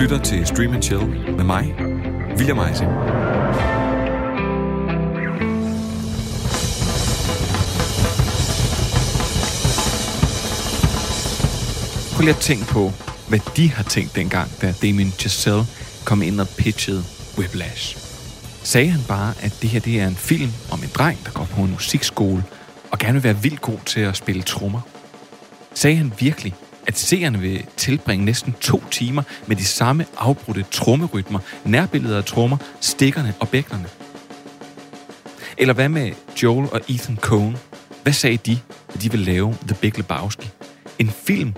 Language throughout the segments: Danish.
lytter til Stream and Chill med mig, William Eising. Prøv lige at tænke på, hvad de har tænkt dengang, da Damien Chazelle kom ind og pitchede Whiplash. Sagde han bare, at det her det er en film om en dreng, der går på en musikskole og gerne vil være vildt god til at spille trommer? Sagde han virkelig, at seerne vil tilbringe næsten to timer med de samme afbrudte trommerytmer, nærbilleder af trommer, stikkerne og bækkenerne? Eller hvad med Joel og Ethan Coen? Hvad sagde de, at de ville lave The Big Lebowski? En film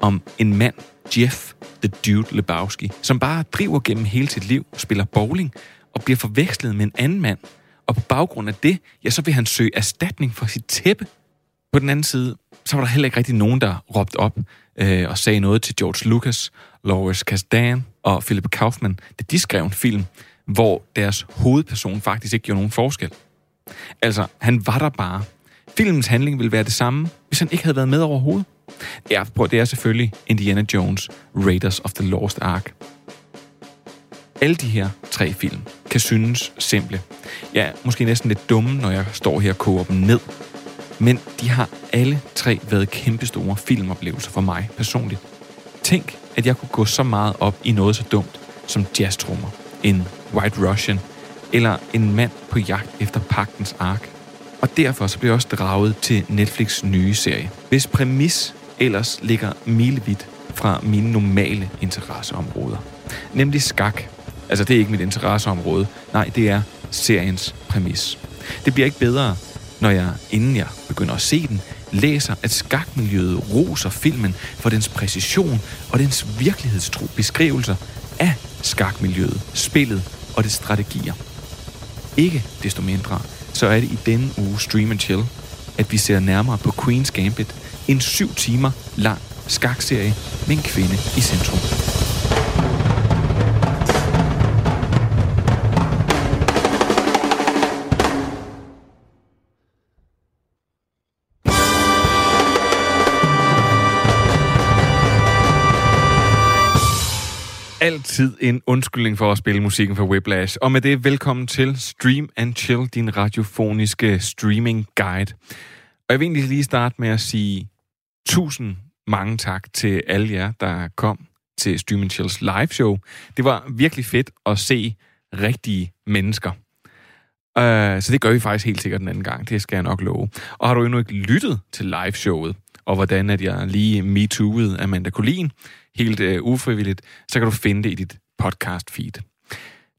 om en mand, Jeff, The Dude Lebowski, som bare driver gennem hele sit liv, spiller bowling og bliver forvekslet med en anden mand. Og på baggrund af det, ja, så vil han søge erstatning for sit tæppe. På den anden side, så var der heller ikke rigtig nogen, der råbte op øh, og sagde noget til George Lucas, Lawrence Kasdan og Philip Kaufman, da de skrev en film, hvor deres hovedperson faktisk ikke gjorde nogen forskel. Altså, han var der bare. Filmens handling ville være det samme, hvis han ikke havde været med overhovedet. Ja, prøv, det er selvfølgelig Indiana Jones, Raiders of the Lost Ark. Alle de her tre film kan synes simple. Ja, måske næsten lidt dumme, når jeg står her og koger dem ned. Men de har alle tre været kæmpestore filmoplevelser for mig personligt. Tænk, at jeg kunne gå så meget op i noget så dumt som jazztrummer, en White Russian eller en mand på jagt efter pagtens ark. Og derfor så blev jeg også draget til Netflix nye serie, hvis præmis ellers ligger milevidt fra mine normale interesseområder. Nemlig skak. Altså, det er ikke mit interesseområde. Nej, det er seriens præmis. Det bliver ikke bedre, når jeg, inden jeg begynder at se den, læser, at skakmiljøet roser filmen for dens præcision og dens virkelighedstro beskrivelser af skakmiljøet, spillet og dets strategier. Ikke desto mindre, så er det i denne uge Stream and Chill, at vi ser nærmere på Queen's Gambit, en syv timer lang skakserie med en kvinde i centrum. Altid en undskyldning for at spille musikken for Whiplash. Og med det, velkommen til Stream and Chill, din radiofoniske streaming guide. Og jeg vil egentlig lige starte med at sige tusind mange tak til alle jer, der kom til Stream and Chills live show. Det var virkelig fedt at se rigtige mennesker. Uh, så det gør vi faktisk helt sikkert den anden gang, det skal jeg nok love. Og har du endnu ikke lyttet til live showet, og hvordan at jeg lige MeToo'ede Amanda Collin, helt øh, ufrivilligt, så kan du finde det i dit podcast feed.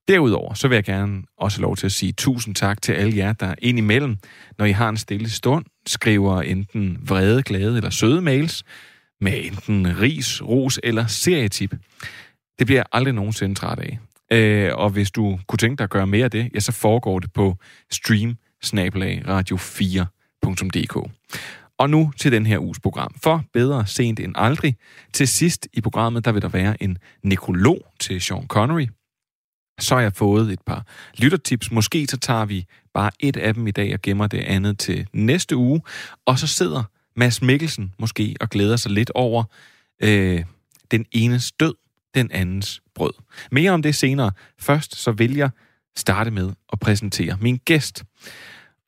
Derudover så vil jeg gerne også lov til at sige tusind tak til alle jer, der indimellem, når I har en stille stund, skriver enten vrede, glade eller søde mails med enten ris, ros eller serietip. Det bliver jeg aldrig nogensinde træt af. Øh, og hvis du kunne tænke dig at gøre mere af det, ja, så foregår det på stream radio4.dk. Og nu til den her uges program. For bedre sent end aldrig. Til sidst i programmet, der vil der være en nekrolog til Sean Connery. Så har jeg fået et par lyttertips. Måske så tager vi bare et af dem i dag og gemmer det andet til næste uge. Og så sidder Mads Mikkelsen måske og glæder sig lidt over øh, den enes død, den andens brød. Mere om det senere. Først så vil jeg starte med at præsentere min gæst.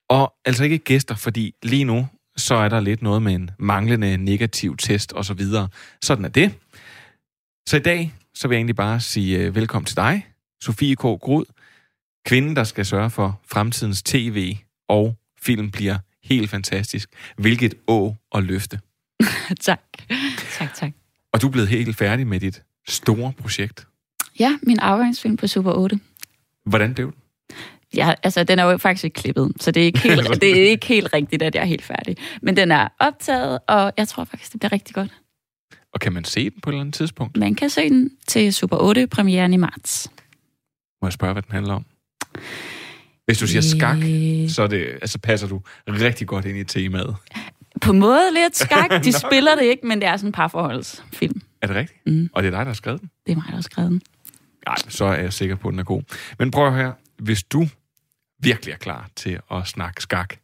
Og altså ikke gæster, fordi lige nu så er der lidt noget med en manglende negativ test og så videre. Sådan er det. Så i dag, så vil jeg egentlig bare sige øh, velkommen til dig, Sofie K. Grud, kvinden, der skal sørge for fremtidens tv og film bliver helt fantastisk. Hvilket å og løfte. tak. Tak, tak. Og du er blevet helt færdig med dit store projekt. Ja, min afgangsfilm på Super 8. Hvordan blev den? Ja, altså, den er jo faktisk ikke klippet, så det er ikke helt, det er ikke helt rigtigt, at jeg er helt færdig. Men den er optaget, og jeg tror faktisk, det bliver rigtig godt. Og kan man se den på et eller andet tidspunkt? Man kan se den til Super 8, premieren i marts. Må jeg spørge, hvad den handler om? Hvis du siger skak, så er det, altså passer du rigtig godt ind i temaet. På måde lidt skak. De spiller det ikke, men det er sådan en parforholdsfilm. Er det rigtigt? Mm. Og det er dig, der har skrevet den? Det er mig, der har skrevet den. Nej, så er jeg sikker på, at den er god. Men prøv høre, hvis du virkelig er klar til at snakke skak,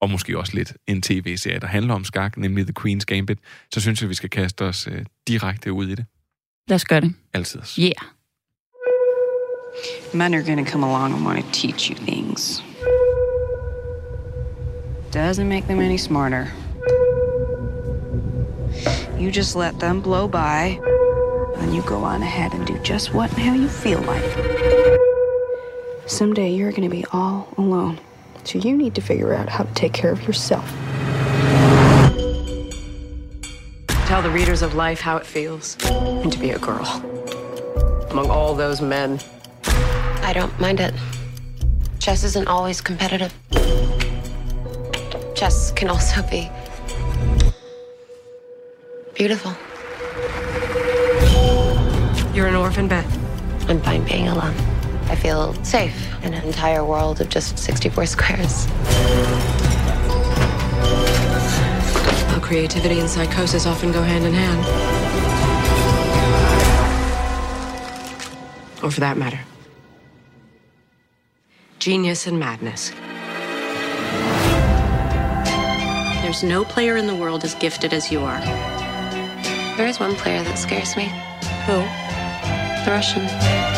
og måske også lidt en tv-serie, der handler om skak, nemlig The Queen's Gambit, så synes jeg, vi skal kaste os øh, direkte ud i det. Lad os gøre det. Altid. Yeah. Men are gonna come along and want to teach you things. Doesn't make them any smarter. You just let them blow by, and you go on ahead and do just what and how you feel like. Someday you're gonna be all alone, so you need to figure out how to take care of yourself. Tell the readers of life how it feels and to be a girl among all those men. I don't mind it. Chess isn't always competitive. Chess can also be beautiful. You're an orphan, Beth. I'm fine being alone. I feel safe in an entire world of just 64 squares. How creativity and psychosis often go hand in hand. Or for that matter, genius and madness. There's no player in the world as gifted as you are. There is one player that scares me. Who? The Russian.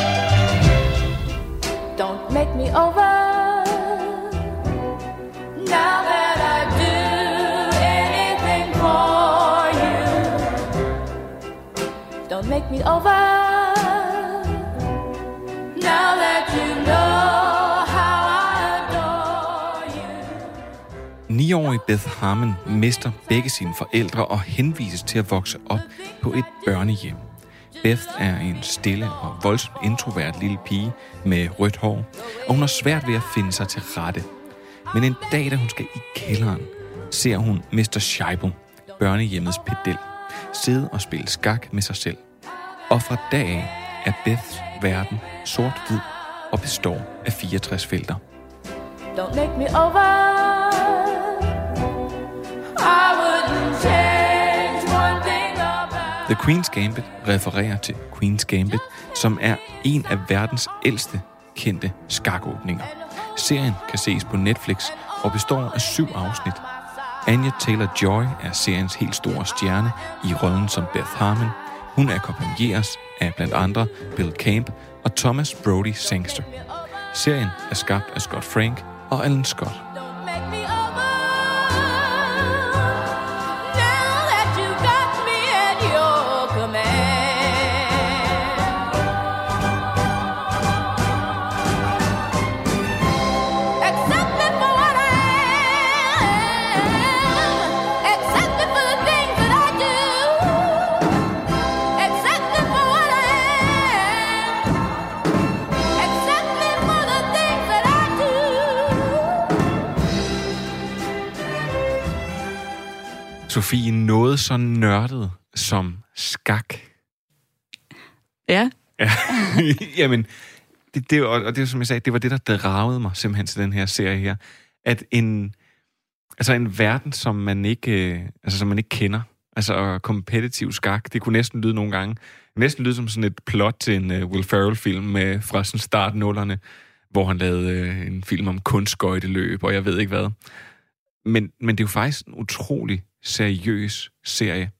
Don't make me over. Now I do anything for you. Don't make me over. Now you know how I adore you. Beth Harmon mister begge sine forældre og henvises til at vokse op på et børnehjem. Beth er en stille og voldsomt introvert lille pige med rødt hår, og hun har svært ved at finde sig til rette. Men en dag, da hun skal i kælderen, ser hun Mr. Scheibo, børnehjemmets pedel, sidde og spille skak med sig selv. Og fra dag af er Beths verden sort-hvid og består af 64 felter. Don't make me over. The Queen's Gambit refererer til Queen's Gambit, som er en af verdens ældste kendte skakåbninger. Serien kan ses på Netflix og består af syv afsnit. Anya Taylor-Joy er seriens helt store stjerne i rollen som Beth Harmon. Hun akkompagneres af blandt andre Bill Camp og Thomas Brody Sangster. Serien er skabt af Scott Frank og Alan Scott. Sofie, noget så nørdet som skak. Ja. Ja, jamen, det, det, og, det som jeg sagde, det var det, der dragede mig simpelthen til den her serie her. At en, altså en verden, som man ikke, øh, altså som man ikke kender, altså kompetitiv skak, det kunne næsten lyde nogle gange, næsten lyde som sådan et plot til en uh, Will Ferrell-film med, fra sådan start nullerne, hvor han lavede uh, en film om kunstskøjteløb, og jeg ved ikke hvad. Men, men det er jo faktisk en utrolig seriøs serie.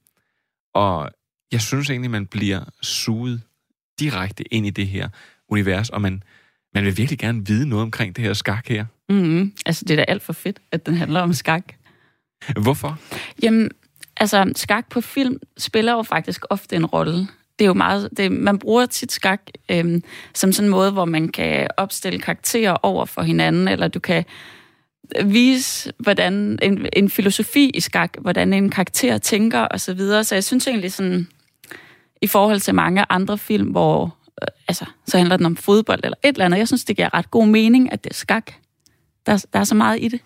Og jeg synes egentlig, man bliver suget direkte ind i det her univers, og man, man vil virkelig gerne vide noget omkring det her skak her. Mm-hmm. Altså, det er da alt for fedt, at den handler om skak. Hvorfor? Jamen, altså, skak på film spiller jo faktisk ofte en rolle. Det er jo meget, det, man bruger tit skak øhm, som sådan en måde, hvor man kan opstille karakterer over for hinanden, eller du kan vise, hvordan en, en filosofi i skak, hvordan en karakter tænker og så videre. Så jeg synes egentlig sådan, i forhold til mange andre film, hvor øh, altså, så handler den om fodbold eller et eller andet, jeg synes, det giver ret god mening, at det er skak. Der, der er så meget i det.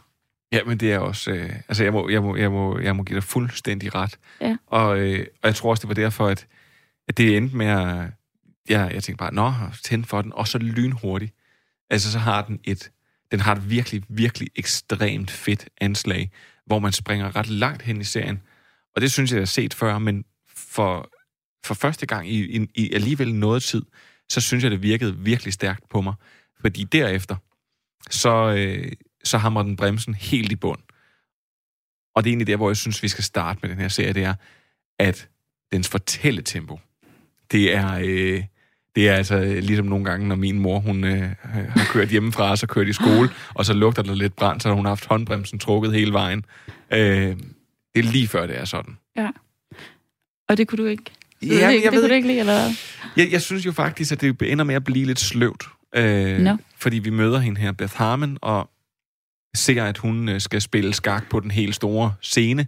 Ja, men det er også... Øh, altså, jeg må, jeg, må, jeg, må, jeg må give dig fuldstændig ret. Ja. Og, øh, og jeg tror også, det var derfor, at, at det endte med at... Ja, jeg tænkte bare, nå, tænd for den, og så lynhurtigt. Altså, så har den et... Den har et virkelig, virkelig ekstremt fedt anslag, hvor man springer ret langt hen i serien. Og det synes jeg, jeg har set før, men for, for første gang i, i, i alligevel noget tid, så synes jeg, det virkede virkelig stærkt på mig. Fordi derefter, så, øh, så hamrer den bremsen helt i bund. Og det er egentlig der, hvor jeg synes, vi skal starte med den her serie, det er, at dens fortælletempo, det er... Øh, det er altså øh, ligesom nogle gange, når min mor hun øh, har kørt hjemmefra, og så kørt i skole, og så lugter der lidt brændt, så har hun haft håndbremsen trukket hele vejen. Øh, det er lige før, det er sådan. Ja. Og det kunne du ikke? Ja, det, jeg det, ved kunne du ikke. lide, eller hvad? Jeg, jeg synes jo faktisk, at det ender med at blive lidt sløvt. Øh, Nå. Fordi vi møder hende her, Beth Harmon, og ser, at hun øh, skal spille skak på den helt store scene.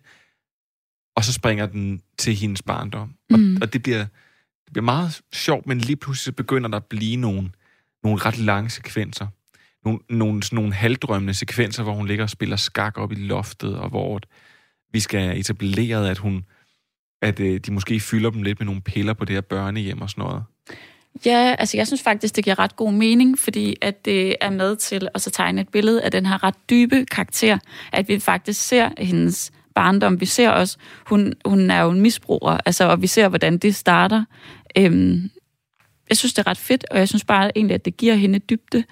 Og så springer den til hendes barndom. Og, Mm. og det, bliver, bliver meget sjovt, men lige pludselig begynder der at blive nogle, nogle ret lange sekvenser. Nogle, nogle, sådan nogle halvdrømmende sekvenser, hvor hun ligger og spiller skak op i loftet, og hvor vi skal etablere, at hun at øh, de måske fylder dem lidt med nogle piller på det her børnehjem og sådan noget. Ja, altså jeg synes faktisk, det giver ret god mening, fordi at det er med til at så tegne et billede af den her ret dybe karakter, at vi faktisk ser hendes barndom. Vi ser også, hun, hun er jo en misbruger, altså, og vi ser, hvordan det starter. Øhm, jeg synes, det er ret fedt, og jeg synes bare egentlig, at det giver hende dybde,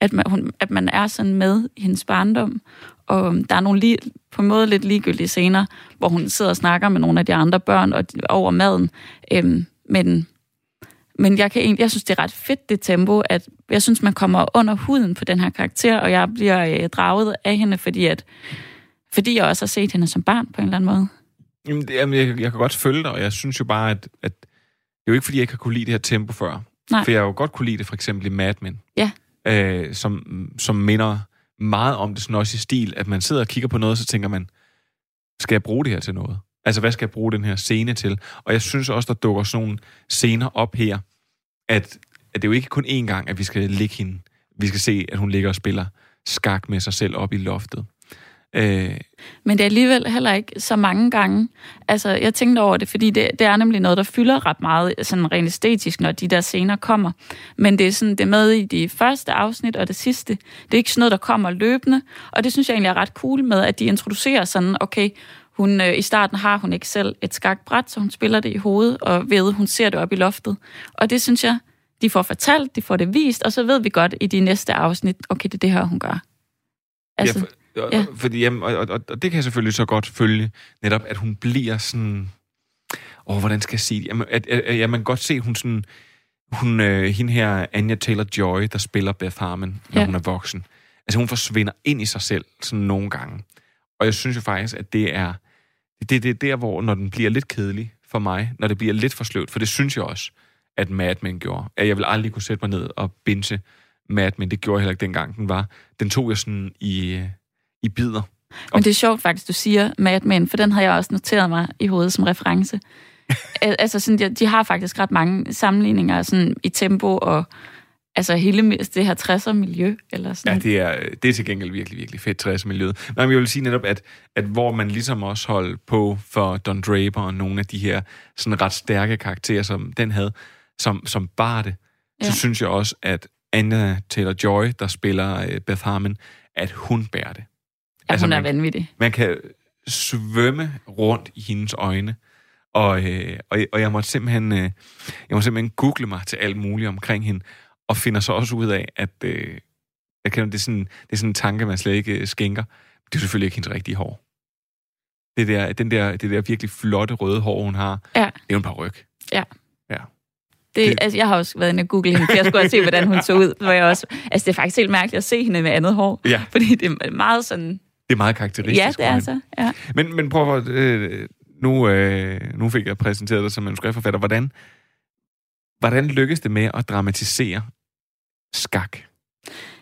at man, hun, at man er sådan med i hendes barndom. Og øhm, der er nogle lige, på en måde lidt ligegyldige scener, hvor hun sidder og snakker med nogle af de andre børn og, over maden. Øhm, men men jeg, kan egentlig, jeg synes, det er ret fedt, det tempo, at jeg synes, man kommer under huden på den her karakter, og jeg bliver øh, draget af hende, fordi, at, fordi jeg også har set hende som barn på en eller anden måde. Jamen, det, jamen jeg, jeg kan godt følge dig, og jeg synes jo bare, at, at jo ikke, fordi jeg ikke har kunne lide det her tempo før. Nej. For jeg har jo godt kunne lide det, for eksempel i Mad Men. Ja. Øh, som, som minder meget om det, i stil, at man sidder og kigger på noget, og så tænker man, skal jeg bruge det her til noget? Altså, hvad skal jeg bruge den her scene til? Og jeg synes også, der dukker sådan nogle scener op her, at, at det er jo ikke kun én gang, at vi skal ligge hende. Vi skal se, at hun ligger og spiller skak med sig selv op i loftet. Øh, Men det er alligevel heller ikke så mange gange. Altså, jeg tænkte over det, fordi det, det er nemlig noget, der fylder ret meget sådan rent æstetisk, når de der scener kommer. Men det er, sådan, det er med i de første afsnit og det sidste. Det er ikke sådan noget, der kommer løbende. Og det synes jeg egentlig er ret cool med, at de introducerer sådan, okay, hun, øh, i starten har hun ikke selv et skakbræt, så hun spiller det i hovedet, og ved, hun ser det op i loftet. Og det synes jeg, de får fortalt, de får det vist, og så ved vi godt i de næste afsnit, okay, det er det her, hun gør. Altså, ja, for, og, ja. Fordi, jamen, og, og, og det kan jeg selvfølgelig så godt følge, netop at hun bliver sådan... Åh, hvordan skal jeg sige det? Jamen, at, at, at, ja, man kan godt se, at hun sådan... Hun, øh, hende her, Anya Taylor-Joy, der spiller Beth Harmon, når Ja. ja. hun er voksen. Altså, hun forsvinder ind i sig selv, sådan nogle gange. Og jeg synes jo faktisk, at det er... Det, det er der, hvor, når den bliver lidt kedelig for mig, når det bliver lidt for sløvt, for det synes jeg også, at Mad Men gjorde. At jeg vil aldrig kunne sætte mig ned og binge Mad Men. Det gjorde jeg heller ikke dengang, den var. Den tog jeg sådan i, øh, i bidder. Men det er sjovt faktisk, du siger Mad Men, for den har jeg også noteret mig i hovedet som reference. Al- altså sådan, de, de har faktisk ret mange sammenligninger sådan, i tempo og altså hele det her 60'er miljø. Eller sådan. Ja, det er, det er til gengæld virkelig, virkelig fedt 60-miljøet. Men jeg vil sige netop, at, at hvor man ligesom også holdt på for Don Draper og nogle af de her sådan ret stærke karakterer, som den havde, som, som bare det, ja. Ja. så synes jeg også, at Anna Taylor-Joy, der spiller øh, Beth Harmon, at hun bærer det. Ja, altså, hun er man- vanvittig. Man kan svømme rundt i hendes øjne, og, øh, og, og jeg måtte simpelthen øh, jeg må simpelthen google mig til alt muligt omkring hende, og finder så også ud af, at øh, jeg kan, det, er sådan, det er sådan en tanke, man slet ikke øh, skænker. Det er selvfølgelig ikke hendes rigtige hår. Det der, den der, det der virkelig flotte røde hår, hun har, Ja. det er jo en par ryg. Det, Det- det... Altså, jeg har også været inde og google hende, for jeg skulle også se, hvordan hun så ud. Hvor jeg også, altså, det er faktisk helt mærkeligt at se hende med andet hår. Ja. Fordi det er meget sådan... Det er meget karakteristisk. Ja, det er altså. Ja. Men, men prøv at... Øh, nu, øh, nu fik jeg præsenteret dig som manuskriptforfatter. Hvordan, hvordan lykkes det med at dramatisere skak?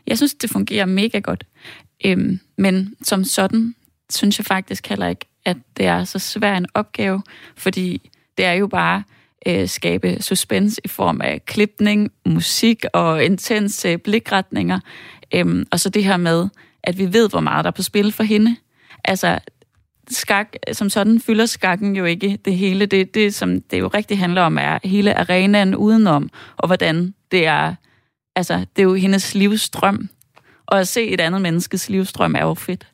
Jeg synes, det fungerer mega godt. Øhm, men som sådan, synes jeg faktisk heller ikke, at det er så svær en opgave, fordi det er jo bare øh, skabe suspense i form af klipning, musik og intense blikretninger. Øhm, og så det her med, at vi ved, hvor meget der er på spil for hende. Altså, skak som sådan fylder skakken jo ikke det hele. Det, det som det jo rigtig handler om, er hele arenaen udenom, og hvordan det er, altså, det er jo hendes livsstrøm. Og at se et andet menneskes livsstrøm er jo fedt.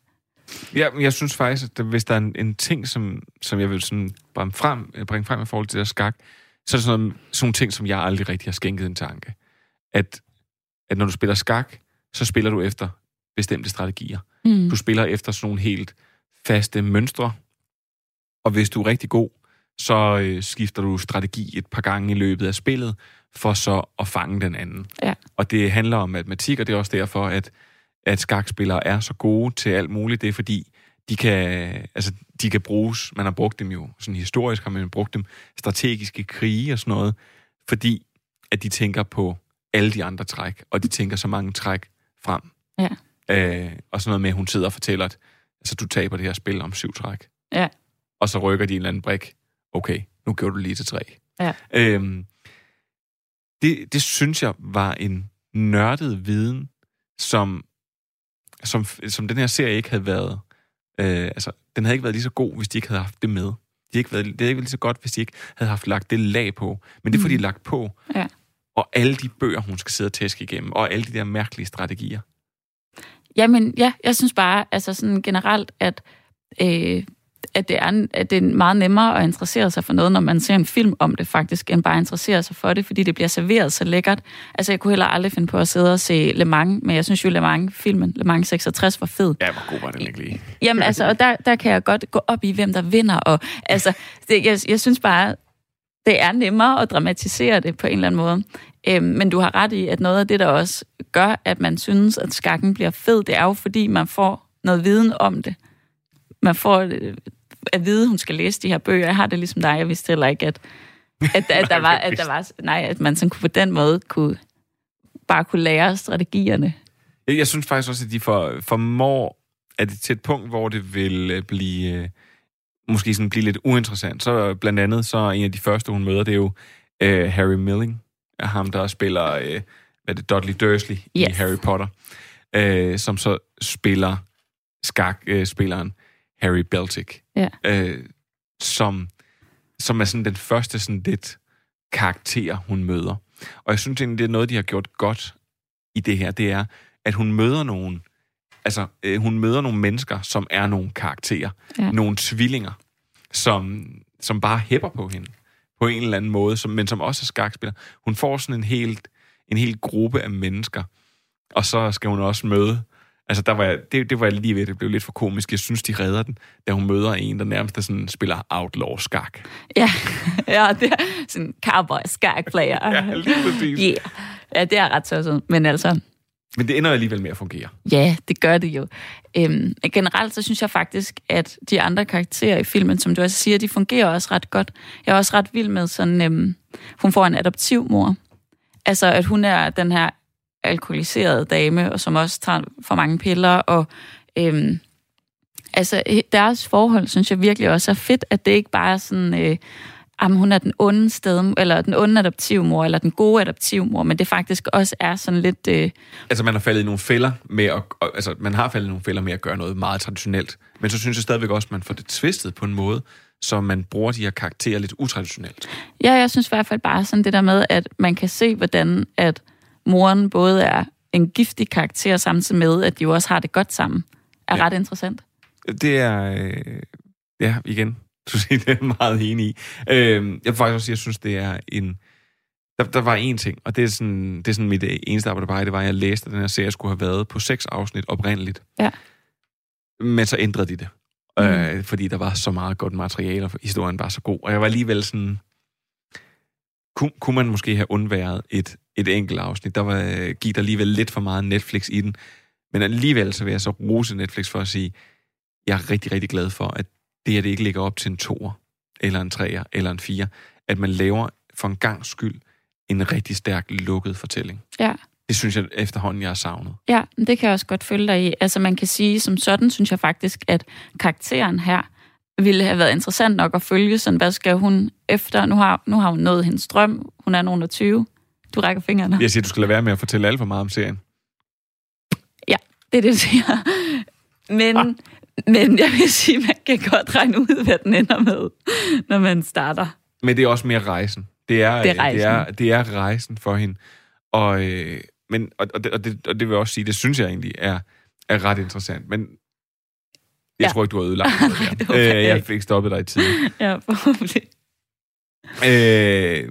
Ja, men jeg synes faktisk, at hvis der er en, en ting, som, som jeg vil sådan bringe frem, øh, bringe frem i forhold til det der skak, så er det sådan, nogle, sådan nogle ting, som jeg aldrig rigtig har skænket en tanke. At, at når du spiller skak, så spiller du efter bestemte strategier. Mm. Du spiller efter sådan nogle helt faste mønstre, og hvis du er rigtig god, så øh, skifter du strategi et par gange i løbet af spillet, for så at fange den anden. Ja. Og det handler om matematik, og det er også derfor, at, at skakspillere er så gode til alt muligt. Det er fordi, de kan, altså, de kan bruges, man har brugt dem jo, sådan historisk har man brugt dem, strategiske krige og sådan noget, fordi at de tænker på alle de andre træk, og de tænker så mange træk frem. Ja. Øh, og sådan noget med, at hun sidder og fortæller, at altså, du taber det her spil om syv træk. Ja. Og så rykker de en eller anden brik. Okay, nu gjorde du lige til tre. Ja. Øhm, det, det synes jeg var en nørdet viden, som, som, som den her serie ikke havde været... Øh, altså, den havde ikke været lige så god, hvis de ikke havde haft det med. De ikke været, det havde ikke været lige så godt, hvis de ikke havde haft lagt det lag på. Men det er fordi, de lagt på. Ja. Og alle de bøger, hun skal sidde og tæske igennem, og alle de der mærkelige strategier. Jamen, ja, jeg synes bare, altså sådan generelt, at, øh, at, det er, at det er meget nemmere at interessere sig for noget, når man ser en film om det faktisk, end bare interessere sig for det, fordi det bliver serveret så lækkert. Altså, jeg kunne heller aldrig finde på at sidde og se Le Mans, men jeg synes jo, Le Mans-filmen, Le Mans 66, var fed. Ja, hvor god var den ikke lige? Jamen altså, og der, der kan jeg godt gå op i, hvem der vinder, og altså, det, jeg, jeg synes bare, det er nemmere at dramatisere det på en eller anden måde. Øhm, men du har ret i, at noget af det, der også gør, at man synes, at skakken bliver fed, det er jo, fordi man får noget viden om det. Man får øh, at vide, at hun skal læse de her bøger. Jeg har det ligesom dig, jeg vidste heller ikke, at, at, at, der, var, at, der var, nej, at man sådan kunne på den måde kunne, bare kunne lære strategierne. Jeg, jeg synes faktisk også, at de for, formår, at det til et punkt, hvor det vil øh, blive, øh, måske sådan blive lidt uinteressant. Så blandt andet, så en af de første, hun møder, det er jo øh, Harry Milling, af ham, der spiller, øh, hvad er det, Dudley Dursley yes. i. Harry Potter, øh, som så spiller skak-spilleren Harry Beltic, Ja. øh, som, som er sådan den første sådan lidt karakter, hun møder. Og jeg synes egentlig, det er noget, de har gjort godt i det her, det er, at hun møder nogen, altså øh, hun møder nogle mennesker, som er nogle karakterer, Ja. nogle tvillinger, som, som bare hæpper på hende på en eller anden måde, som, men som også er skakspiller. Hun får sådan en helt, en hel gruppe af mennesker, og så skal hun også møde Altså, der var jeg, det, det var jeg lige ved, det blev lidt for komisk. Jeg synes, de redder den, da hun møder en, der nærmest er sådan, spiller outlaw-skak. Ja, ja det er sådan cowboy skak player. Ja, lige præcis. Yeah. Ja, det er ret tosset. Men altså, men det ender alligevel med at fungere. ja, det gør det jo. Øhm, generelt så synes jeg faktisk, at de andre karakterer i filmen, som du også siger, de fungerer også ret godt. Jeg er også ret vild med sådan, øhm, hun får en adoptivmor. Altså, at hun er den her alkoholiserede dame, og som også tager for mange piller, og øhm, altså, deres forhold, synes jeg virkelig også er fedt, at det ikke bare er sådan, øh, jamen, hun er den onde sted, eller den onde adoptivmor, eller den gode adoptivmor, men det faktisk også er sådan lidt... Øh, Altså, man har faldet i nogle fælder med at, altså, man har faldet i nogle fælder med at gøre noget meget traditionelt. Men så synes jeg stadigvæk også, at man får det twistet på en måde, så man bruger de her karakterer lidt utraditionelt. Ja, jeg synes i hvert fald bare sådan det der med, at man kan se, hvordan at moren både er en giftig karakter, samtidig med, at de jo også har det godt sammen, er Ja. ret interessant. Det er... Øh, ja, igen. Du siger, det er meget enig i. Øh, jeg vil faktisk også sige, at jeg synes, det er en... Der, der var en ting, og det er sådan, det er sådan mit øh, eneste arbejde det var, at jeg læste, at den her serie skulle have været på seks afsnit oprindeligt. Ja. Men så ændrede de det. Mm. Øh, fordi der var så meget godt materiale, og historien var så god. Og jeg var alligevel sådan... Kunne, kunne man måske have undværet et, et enkelt afsnit? Der var, gik der alligevel lidt for meget Netflix i den. Men alligevel så vil jeg så rose Netflix for at sige, jeg er rigtig, rigtig glad for, at det her det ikke ligger op til en toer, eller en treer, eller en fire. At man laver for en gang skyld en rigtig stærk lukket fortælling. Ja. Det synes jeg efterhånden, jeg har savnet. Ja, men det kan jeg også godt følge dig i. Altså man kan sige, som sådan synes jeg faktisk, at karakteren her ville have været interessant nok at følge. Sådan, hvad skal hun efter? Nu har, nu har hun nået hendes drøm. Hun er nogen af 20. Du rækker fingrene. Jeg siger, du skal lade være med at fortælle alt for meget om serien. Det er det, du siger. Men, Ah. men jeg vil sige, kan godt regne ud, hvad den ender med, når man starter. Men det er også mere rejsen. Det er, Det er Det er, rejsen. det er rejsen for hende. Og, øh, men, og, og, det, og, det, og det vil jeg også sige, det synes jeg egentlig er, er ret interessant. Men jeg Ja. tror ikke, du har ødelagt noget der. jeg øh, jeg fik stoppet dig i tide. Ja, forhåbentlig. Øh,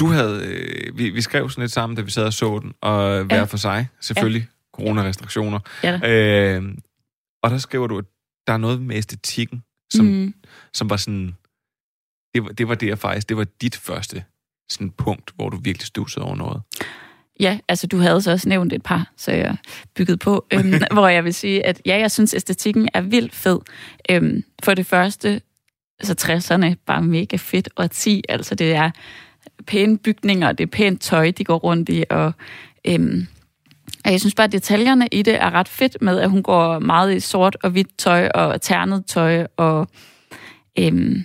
du havde, øh, vi, vi skrev sådan lidt sammen, da vi sad og så den, og hver Ja. for sig, selvfølgelig, coronarestriktioner. Ja. Øh, og der skriver du, at der er noget med æstetikken, som, mm. som var sådan, det var, det var det, jeg faktisk, det var dit første sådan punkt, hvor du virkelig stussede over noget. Ja, altså du havde så også nævnt et par, så jeg byggede på, øhm, hvor jeg vil sige, at ja, jeg synes, æstetikken er vildt fed. Øhm, for det første, så 60'erne bare mega fedt, og 10, altså det er pæne bygninger, det er pænt tøj, de går rundt i, og øhm, og jeg synes bare, at detaljerne i det er ret fedt med, at hun går meget i sort og hvidt tøj og ternet tøj, og, øhm,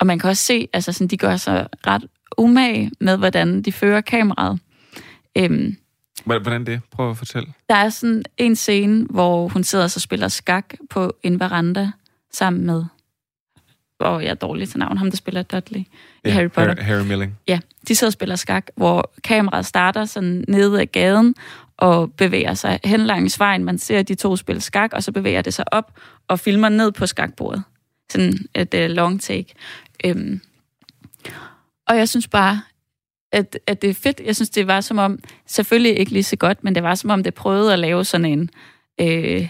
og man kan også se, altså sådan, de gør sig ret umage med, hvordan de fører kameraet. Øhm, Hvordan det? Prøv at fortælle. der er sådan en scene, hvor hun sidder og så spiller skak på en veranda sammen med, hvor jeg er dårlig til navn, ham der spiller Dudley i Harry Potter. Harry, Harry Milling. Ja, de sidder og spiller skak, hvor kameraet starter sådan nede ad gaden og bevæger sig hen langs vejen. Man ser de to spille skak, og så bevæger det sig op og filmer ned på skakbordet. Sådan et uh, long take. Øhm. Og jeg synes bare, at, at det er fedt. Jeg synes, det var som om, selvfølgelig ikke lige så godt, men det var som om, det prøvede at lave sådan en, øh,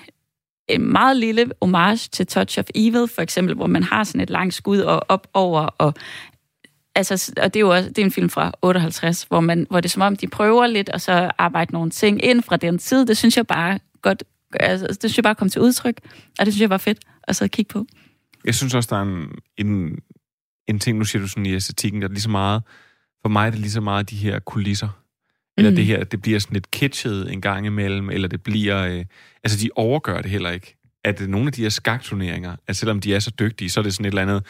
en meget lille homage til Touch of Evil, for eksempel, hvor man har sådan et langt skud og op over, og altså, og det er jo også, det er en film fra 58, hvor, man, hvor det er som om, de prøver lidt, og så arbejde nogle ting ind fra den tid. Det synes jeg bare godt, altså, det synes jeg bare kom til udtryk, og det synes jeg var fedt at sidde og kigge på. Jeg synes også, der er en, en, en ting, nu siger du sådan i æstetikken, der er lige så meget, for mig er det lige så meget de her kulisser. Eller Mm. det her, det bliver sådan lidt kitschet en gang imellem, eller det bliver, øh, altså de overgør det heller ikke. At nogle af de her skakturneringer, at selvom de er så dygtige, så er det sådan et eller andet,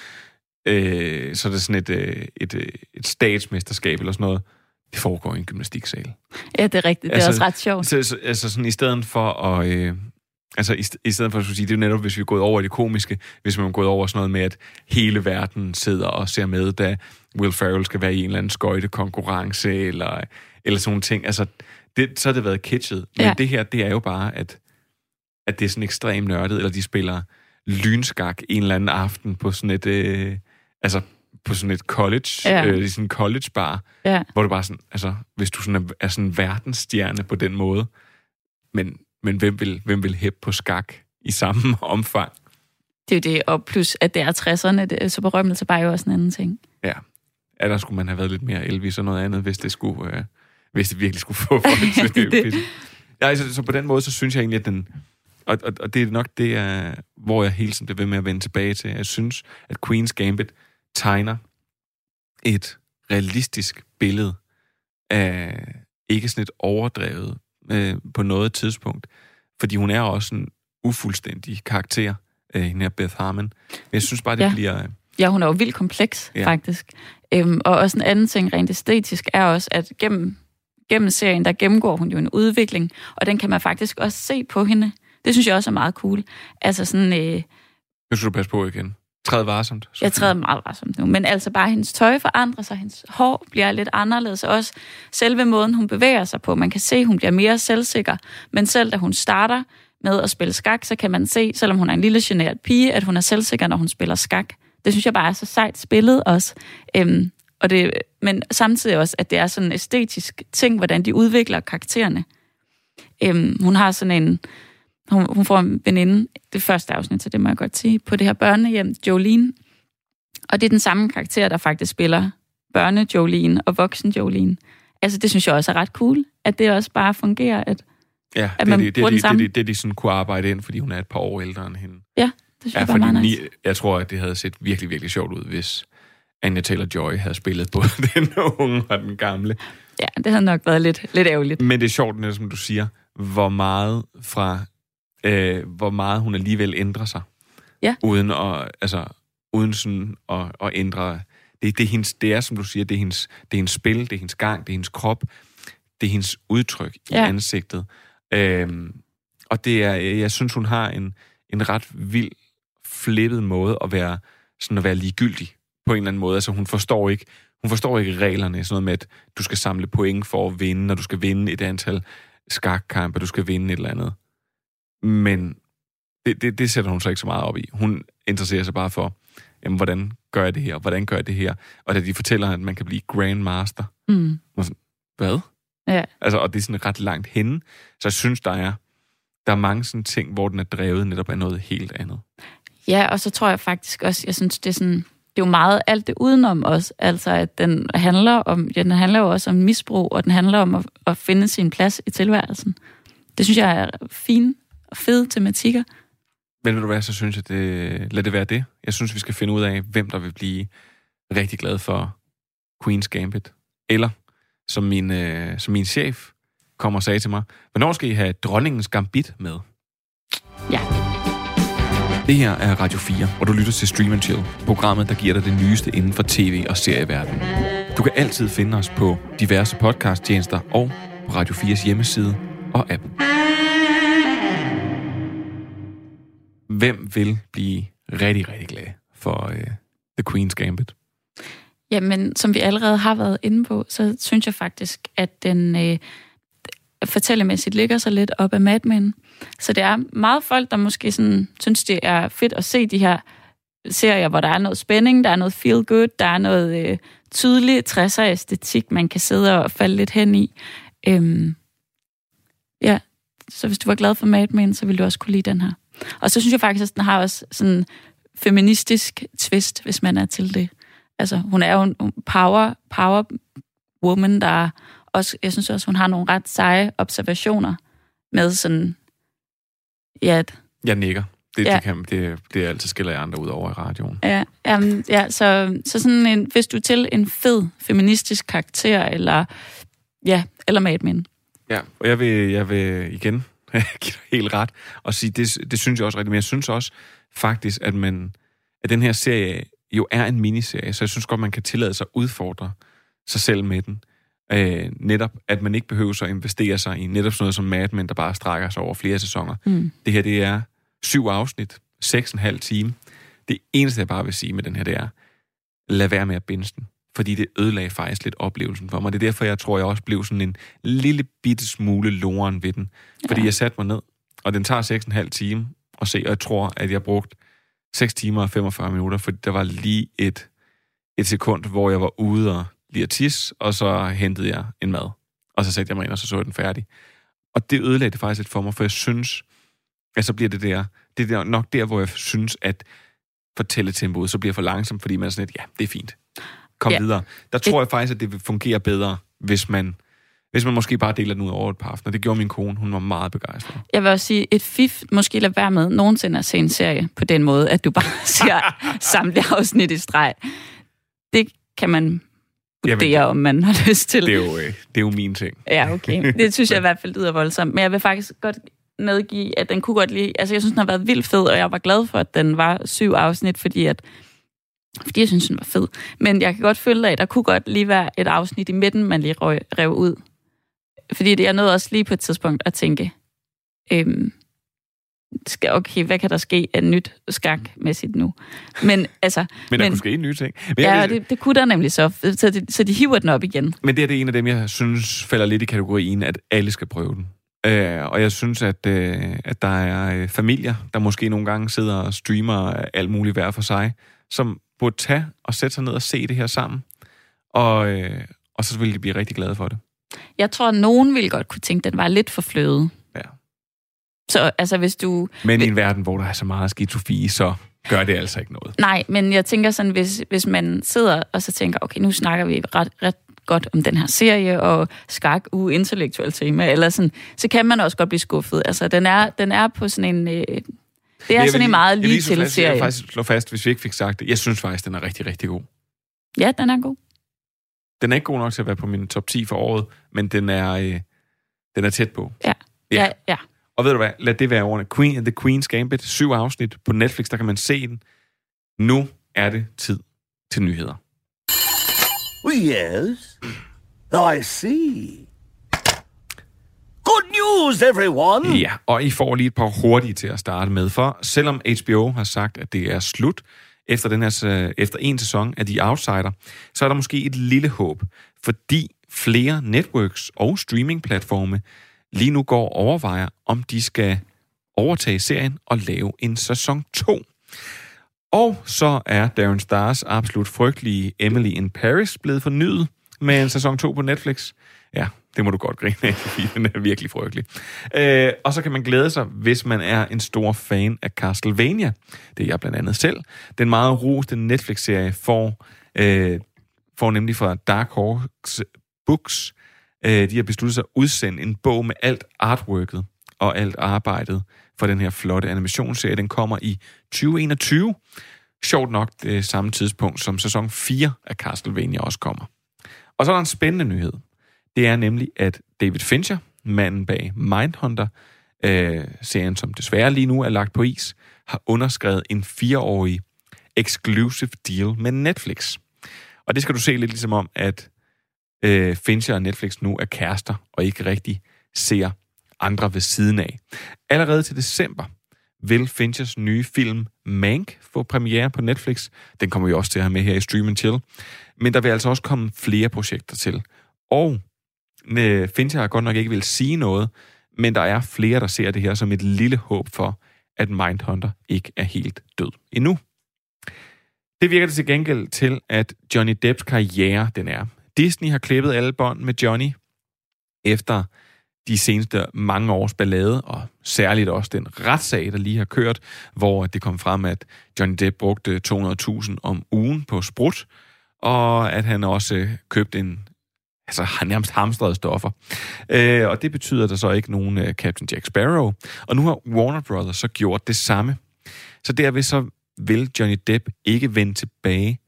øh, så er det sådan et, øh, et, øh, et statsmesterskab eller sådan noget, det foregår i en gymnastiksal. Ja, det er rigtigt. Det er Altså, også ret sjovt. Så, så, altså sådan i stedet for at... Øh, altså i, st- i stedet for at skulle sige, det er jo netop, hvis vi er gået over i det komiske, hvis man er gået over sådan noget med, at hele verden sidder og ser med, da Will Ferrell skal være i en eller anden skøjtekonkurrence, eller, eller sådan nogle ting. Altså, det, så har det været kitschet. Men Ja. det her, det er jo bare, at, at det er sådan ekstremt nørdet, eller de spiller lynskak en eller anden aften på sådan et... Øh, altså, på sådan et college, Ja. øh, i sådan en college bar, Ja. hvor du bare sådan, altså, hvis du sådan er, er sådan en verdensstjerne på den måde, men, men hvem vil, hvem vil hæppe på skak i samme omfang? Det er jo det, og plus at det er 60'erne, det, så berømmelse bare jo også en anden ting. Ja. Ja, der skulle man have været lidt mere Elvis og noget andet, hvis det skulle, øh, hvis det virkelig skulle få folk til Det er. Ja, altså, så på den måde, så synes jeg egentlig, at den... Og, og, og det er nok det, jeg, hvor jeg hele tiden bliver ved med at vende tilbage til. Jeg synes, at Queen's Gambit tegner et realistisk billede af ikke sådan et overdrevet øh, på noget tidspunkt. Fordi hun er også en ufuldstændig karakter, øh, hende her Beth Harmon. Men jeg synes bare, det Ja. bliver... Ja, hun er jo vildt kompleks, ja. faktisk. Øhm, og også en anden ting rent æstetisk er også, at gennem, gennem serien, der gennemgår hun jo en udvikling, og den kan man faktisk også se på hende. Det synes jeg også er meget cool. Altså sådan, øh, Nu skal du passe på igen. Træd varsomt. jeg træder meget varsomt nu, men altså bare hendes tøj forandrer sig, hendes hår bliver lidt anderledes, og også selve måden, hun bevæger sig på. Man kan se, hun bliver mere selvsikker, men selv da hun starter med at spille skak, så kan man se, selvom hun er en lille generet pige, at hun er selvsikker, når hun spiller skak. Det synes jeg bare er så sejt spillet også. Øhm, og det, men samtidig også, at det er sådan en æstetisk ting, hvordan de udvikler karaktererne. Øhm, hun har sådan en... Hun, hun får en veninde, det første afsnit, så det må jeg godt sige, på det her børnehjem, Jolene. Og det er den samme karakter, der faktisk spiller børne-Jolene og voksen-Jolene. Altså, det synes jeg også er ret cool, at det også bare fungerer, at Ja, at det, man er det, det, bruger det, den det, samme. det, det, de sådan kunne arbejde ind, fordi hun er et par år ældre end hende. ja, det synes Ja, jeg bare meget ni, nice. jeg tror, at det havde set virkelig, virkelig sjovt ud, hvis Anya Taylor-Joy havde spillet både den unge og den gamle. Ja, det havde nok været lidt, lidt ærgerligt. Men det er sjovt, som du siger, hvor meget fra, øh, hvor meget hun alligevel ændrer sig. Ja. Uden at, altså, uden sådan at, at ændre. Det, det, er hendes, det er, som du siger, det er, hendes, det er hendes spil, det er hendes gang, det er hendes krop, det er hendes udtryk i Ja. ansigtet. Øhm, og det er, jeg synes, hun har en, en ret vild, flippet måde at være, sådan at være ligegyldig på en eller anden måde. Altså hun forstår ikke, hun forstår ikke reglerne, sådan noget med, at du skal samle point for at vinde, og du skal vinde et antal skakkampe, du skal vinde et eller andet. Men det, det, det sætter hun sig ikke så meget op i. Hun interesserer sig bare for, jamen, hvordan gør jeg det her, hvordan gør jeg det her? Og da de fortæller, at man kan blive grandmaster, Mm. hvad? Ja. Altså, og det er sådan ret langt henne. Så jeg synes, der er, der er mange sådan ting, hvor den er drevet netop af noget helt andet. Ja, og så tror jeg faktisk også, jeg synes, det er sådan, det er jo meget alt det udenom os. Altså, at den handler, om, ja, den handler jo også om misbrug, og den handler om at, at finde sin plads i tilværelsen. Det synes jeg er fine og fede tematikker. Men ved du hvad, så synes jeg, det, lad det være det. Jeg synes, vi skal finde ud af, hvem der vil blive rigtig glad for Queen's Gambit. Eller, som min, øh, som min chef kommer og sagde til mig, hvornår skal I have dronningens gambit med? Ja. Det her er Radio 4, hvor du lytter til Stream and Chill, programmet, der giver dig det nyeste inden for tv- og serieverdenen. Du kan altid finde os på diverse podcasttjenester og på Radio 4's hjemmeside og app. Hvem vil blive rigtig, rigtig glad for øh, The Queen's Gambit? Jamen, som vi allerede har været inde på, så synes jeg faktisk, at den øh, fortællemæssigt ligger sig lidt op af Mad Men. Så det er meget folk, der måske sådan, synes, det er fedt at se de her serier, hvor der er noget spænding, der er noget feel good, der er noget øh, tydelig 60'er æstetik, man kan sidde og falde lidt hen i. Øhm, ja, så hvis du var glad for Mad Men, så ville du også kunne lide den her. Og så synes jeg faktisk, at den har også sådan feministisk twist, hvis man er til det. Altså, hun er jo en power, power woman, der også, jeg synes også, hun har nogle ret seje observationer med sådan, ja, at, Jeg nikker. Det, Ja. det, kan, det, det er altid skiller jeg andre ud over i radioen. ja, jamen, ja så, så sådan en, hvis du er til en fed feministisk karakter, eller, ja, eller Mad Men. Ja, og jeg vil, jeg vil igen helt ret og sige, det, det synes jeg også rigtigt, men jeg synes også faktisk, at, man, at den her serie jo er en miniserie, så jeg synes godt, man kan tillade sig at udfordre sig selv med den. Øh, netop, at man ikke behøver at investere sig i netop sådan noget som Mad Men, der bare strækker sig over flere sæsoner. Mm. Det her, det er syv afsnit, seks og en halv time. Det eneste, jeg bare vil sige med den her, det er, lad være med at binge den. Fordi det ødelagde faktisk lidt oplevelsen for mig. Det er derfor, jeg tror, jeg også blev sådan en lille bitte smule loren ved den. Fordi Ja. jeg satte mig ned, og den tager seks og en halv time at se, og jeg tror, at jeg brugt 6 timer og 45 minutter, fordi der var lige et, et sekund, hvor jeg var ude og lige at tisse, og så hentede jeg en mad. Og så satte jeg mig ind, og så så jeg den færdig. Og det ødelagde det faktisk lidt for mig, for jeg synes, at så bliver det der, det er nok der, hvor jeg synes, at fortælletempoet så bliver for langsomt, fordi man er sådan lidt, ja, det er fint. Kom Ja. ja. videre. Der tror jeg faktisk, at det vil fungere bedre, hvis man, hvis man måske bare deler den ud over et par aftener. Det gjorde min kone, hun var meget begejstret. Jeg vil også sige, et fif måske lade være med nogensinde at se en serie på den måde, at du bare ser samtlige afsnit i streg. Det kan man vurdere, Jamen, om man har lyst til. Det er jo, øh, det er jo min ting. Ja, okay. Det synes jeg i hvert fald lyder voldsomt. Men jeg vil faktisk godt medgive, at den kunne godt lide... Altså, jeg synes, den har været vildt fed, og jeg var glad for, at den var syv afsnit, fordi at fordi jeg synes, den var fed. Men jeg kan godt føle, at der kunne godt lige være et afsnit i midten, man lige rev, rev ud. Fordi det, jeg nåede også lige på et tidspunkt at tænke, øhm, skal, okay, hvad kan der ske af nyt skakmæssigt nu? Men altså, Men, der Men- kunne ske nye ting. Men, ja, jeg, det, det kunne der nemlig så, så de, så de hiver den op igen. men det er det en af dem, jeg synes falder lidt i kategorien, at alle skal prøve den. Øh, og jeg synes, at, øh, at der er øh, familier, der måske nogle gange sidder og streamer alt muligt hver for sig, som burde tage og sætte sig ned og se det her sammen. Og, øh, og så vil de blive rigtig glade for det. Jeg tror, at nogen ville godt kunne tænke, at den var lidt for fløde. Ja. Så altså, hvis du... Men i en verden, hvor der er så meget skizofi, så gør det altså ikke noget. Nej, men jeg tænker sådan, hvis, hvis man sidder og så tænker, okay, nu snakker vi ret, ret godt om den her serie, og skak, u intellektuel tema, eller sådan, så kan man også godt blive skuffet. Altså, den er, den er på sådan en... Øh, det er Jeg sådan en meget jeg lige til fast- Jeg serie. vil faktisk slå fast, hvis vi ikke fik sagt det. Jeg synes faktisk, den er rigtig, rigtig god. Ja, den er god. Den er ikke god nok til at være på min top 10 for året, men den er, øh, den er tæt på. Ja. Ja. Ja, ja. Og ved du hvad, lad det være ordene. Queen, The Queen's Gambit, syv afsnit på Netflix, der kan man se den. Nu er det tid til nyheder. Yes. I see. News, everyone. Ja, og I får lige et par hurtige til at starte med, for selvom HBO har sagt, at det er slut efter, den her, efter en sæson af The Outsider, så er der måske et lille håb, fordi flere networks og streamingplatforme lige nu går og overvejer, om de skal overtage serien og lave en sæson 2. Og så er Darren Stars absolut frygtelige Emily in Paris blevet fornyet med en sæson 2 på Netflix. Ja, det må du godt grine af, fordi den er virkelig frygtelig. Øh, og så kan man glæde sig, hvis man er en stor fan af Castlevania. Det er jeg blandt andet selv. Den meget roste Netflix-serie får, øh, får nemlig fra Dark Horse Books. Øh, de har besluttet sig at udsende en bog med alt artworket og alt arbejdet for den her flotte animationsserie. Den kommer i 2021. Sjovt nok det samme tidspunkt, som sæson 4 af Castlevania også kommer. Og så er der en spændende nyhed. Det er nemlig, at David Fincher, manden bag Mindhunter, øh, serien som desværre lige nu er lagt på is, har underskrevet en fireårig exclusive deal med Netflix. Og det skal du se lidt ligesom om, at øh, Fincher og Netflix nu er kærester, og ikke rigtig ser andre ved siden af. Allerede til december vil Finchers nye film Mank få premiere på Netflix. Den kommer vi også til at have med her i Stream and Chill. Men der vil altså også komme flere projekter til. Og Fincher har godt nok ikke vil sige noget, men der er flere, der ser det her som et lille håb for, at Mindhunter ikke er helt død endnu. Det virker det til gengæld til, at Johnny Depps karriere, den er. Disney har klippet alle bånd med Johnny efter de seneste mange års ballade, og særligt også den retssag, der lige har kørt, hvor det kom frem, at Johnny Depp brugte 200.000 om ugen på sprut, og at han også købte en altså har nærmest hamstrede stoffer. Øh, og det betyder, at der så ikke nogen uh, Captain Jack Sparrow. Og nu har Warner Brothers så gjort det samme. Så derved så vil Johnny Depp ikke vende tilbage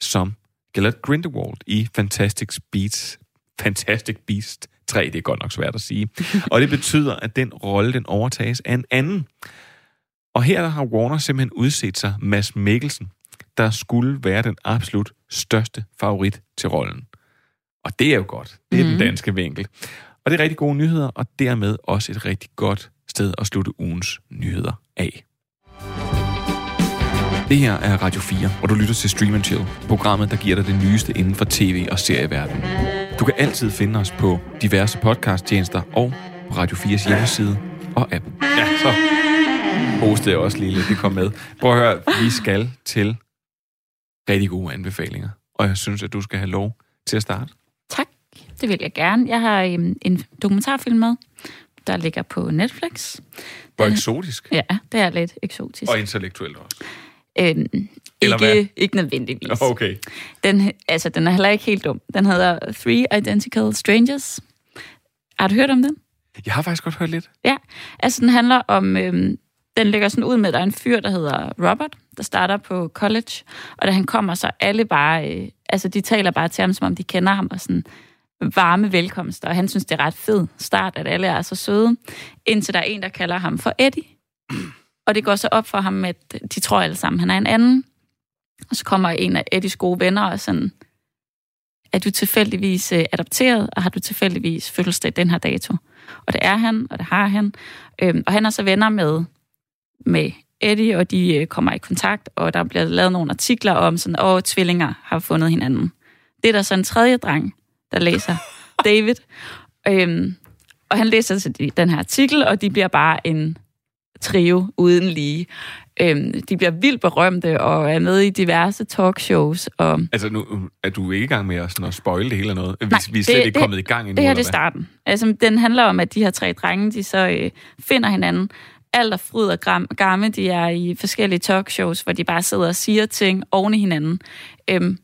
som Gellert Grindelwald i Fantastic Beasts, Fantastic Beast 3. Det er godt nok svært at sige. Og det betyder, at den rolle, den overtages af en anden. Og her har Warner simpelthen udset sig Mads Mikkelsen, der skulle være den absolut største favorit til rollen. Og det er jo godt. Det er mm. den danske vinkel. Og det er rigtig gode nyheder, og dermed også et rigtig godt sted at slutte ugens nyheder af. Det her er Radio 4, hvor du lytter til Stream and Chill, programmet, der giver dig det nyeste inden for tv- og serieverdenen. Du kan altid finde os på diverse podcasttjenester og på Radio 4's hjemmeside og app. Ja, så hostede jeg også lige lidt, det kom med. Prøv at høre, vi skal til rigtig gode anbefalinger, og jeg synes, at du skal have lov til at starte. Det vil jeg gerne. Jeg har øhm, en dokumentarfilm med, der ligger på Netflix. Hvor eksotisk. Ja, det er lidt eksotisk. Og intellektuelt også. Øhm, Eller hvad? ikke, ikke nødvendigvis. Okay. Den, altså, den er heller ikke helt dum. Den hedder Three Identical Strangers. Har du hørt om den? Jeg har faktisk godt hørt lidt. Ja, altså den handler om, øhm, den lægger sådan ud med, at der er en fyr, der hedder Robert, der starter på college, og da han kommer, så alle bare, øh, altså de taler bare til ham, som om de kender ham, og sådan varme velkomster, og han synes, det er ret fed start, at alle er så søde, indtil der er en, der kalder ham for Eddie. Og det går så op for ham, at de tror alle sammen, han er en anden. Og så kommer en af Eddies gode venner og sådan, er du tilfældigvis øh, adopteret, og har du tilfældigvis fødselsdag den her dato? Og det er han, og det har han. Øhm, og han er så venner med, med Eddie, og de øh, kommer i kontakt, og der bliver lavet nogle artikler om, sådan, åh, tvillinger har fundet hinanden. Det er der så en tredje dreng, der læser, David. Øhm, og han læser så den her artikel, og de bliver bare en trio uden lige. Øhm, de bliver vildt berømte og er med i diverse talkshows. Og Altså, nu er du ikke i gang med at, sådan, at spoile det hele eller noget? Vi, Nej, vi er slet det- ikke det- kommet i gang endnu, det her det er starten. Altså, den handler om, at de her tre drenge, de så øh, finder hinanden. Alt er fryd og gram, gamme. De er i forskellige talkshows, hvor de bare sidder og siger ting oven i hinanden. Øhm,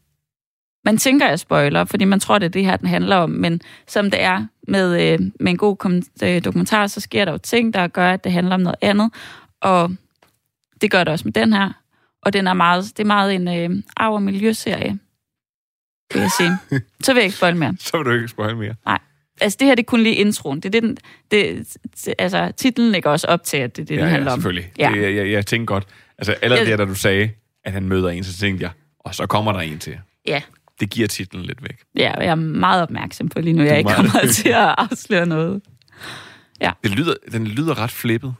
man tænker, jeg spoiler, fordi man tror, det er det her, den handler om. Men som det er med, øh, med en god øh, dokumentar, så sker der jo ting, der gør, at det handler om noget andet. Og det gør det også med den her. Og den er meget, det er meget en øh, arv- og miljøserie, vil jeg sige. Så vil jeg ikke spoil mere. Så vil du ikke spoile mere. Altså, det her det er kun lige introen. Det er det, den, det, altså, titlen lægger også op til, at det er det, den ja, handler ja, om. selvfølgelig. Ja. Det, jeg, jeg tænkte godt. Altså, allerede Jeg- der, da du sagde, at han møder en, så tænkte jeg, og så kommer der en til. Ja. Det giver titlen lidt væk. Ja, jeg er meget opmærksom på lige nu, er jeg ikke kommer til at afsløre noget. Det lyder, den lyder ret flippet.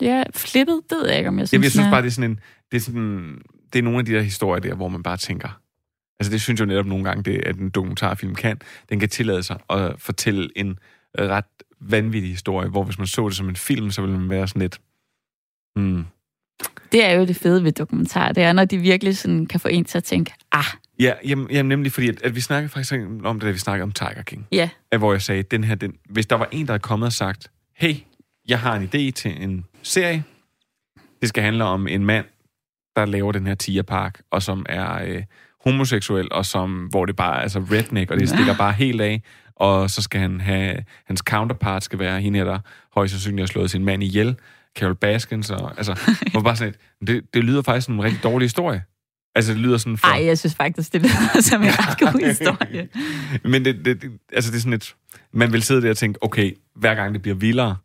Ja, flippet, det ved jeg ikke, om jeg synes, Jamen, jeg synes bare, det er sådan en... Det er, sådan, det er nogle af de der historier der, hvor man bare tænker... Altså, det synes jeg jo netop nogle gange, det, at en dokumentarfilm kan. Den kan tillade sig at fortælle en ret vanvittig historie, hvor hvis man så det som en film, så ville man være sådan lidt... Hmm, Det er jo det fede ved dokumentar. Det er, når de virkelig sådan kan få en til at tænke, ah, Ja, jamen, jamen nemlig fordi, at, at vi snakkede faktisk om det, da vi snakkede om Tiger King. Ja, At, hvor jeg sagde, den her, den, hvis der var en, der havde kommet og sagt, hey, jeg har en idé til en serie. Det skal handle om en mand, der laver den her Tia Park, og som er øh, homoseksuel, og som, hvor det bare er altså redneck, og det stikker bare helt af. Og så skal han have, hans counterpart skal være hende, der højst sandsynligt har slået sin mand ihjel, Carol Baskins, og altså, hvor bare sådan et, det, det lyder faktisk som en rigtig dårlig historie. Altså, det lyder sådan for... ej, jeg synes faktisk, det lyder som en ret god historie. Men det, det, det, altså det er sådan et... Man vil sidde der og tænke, okay, hver gang det bliver vildere,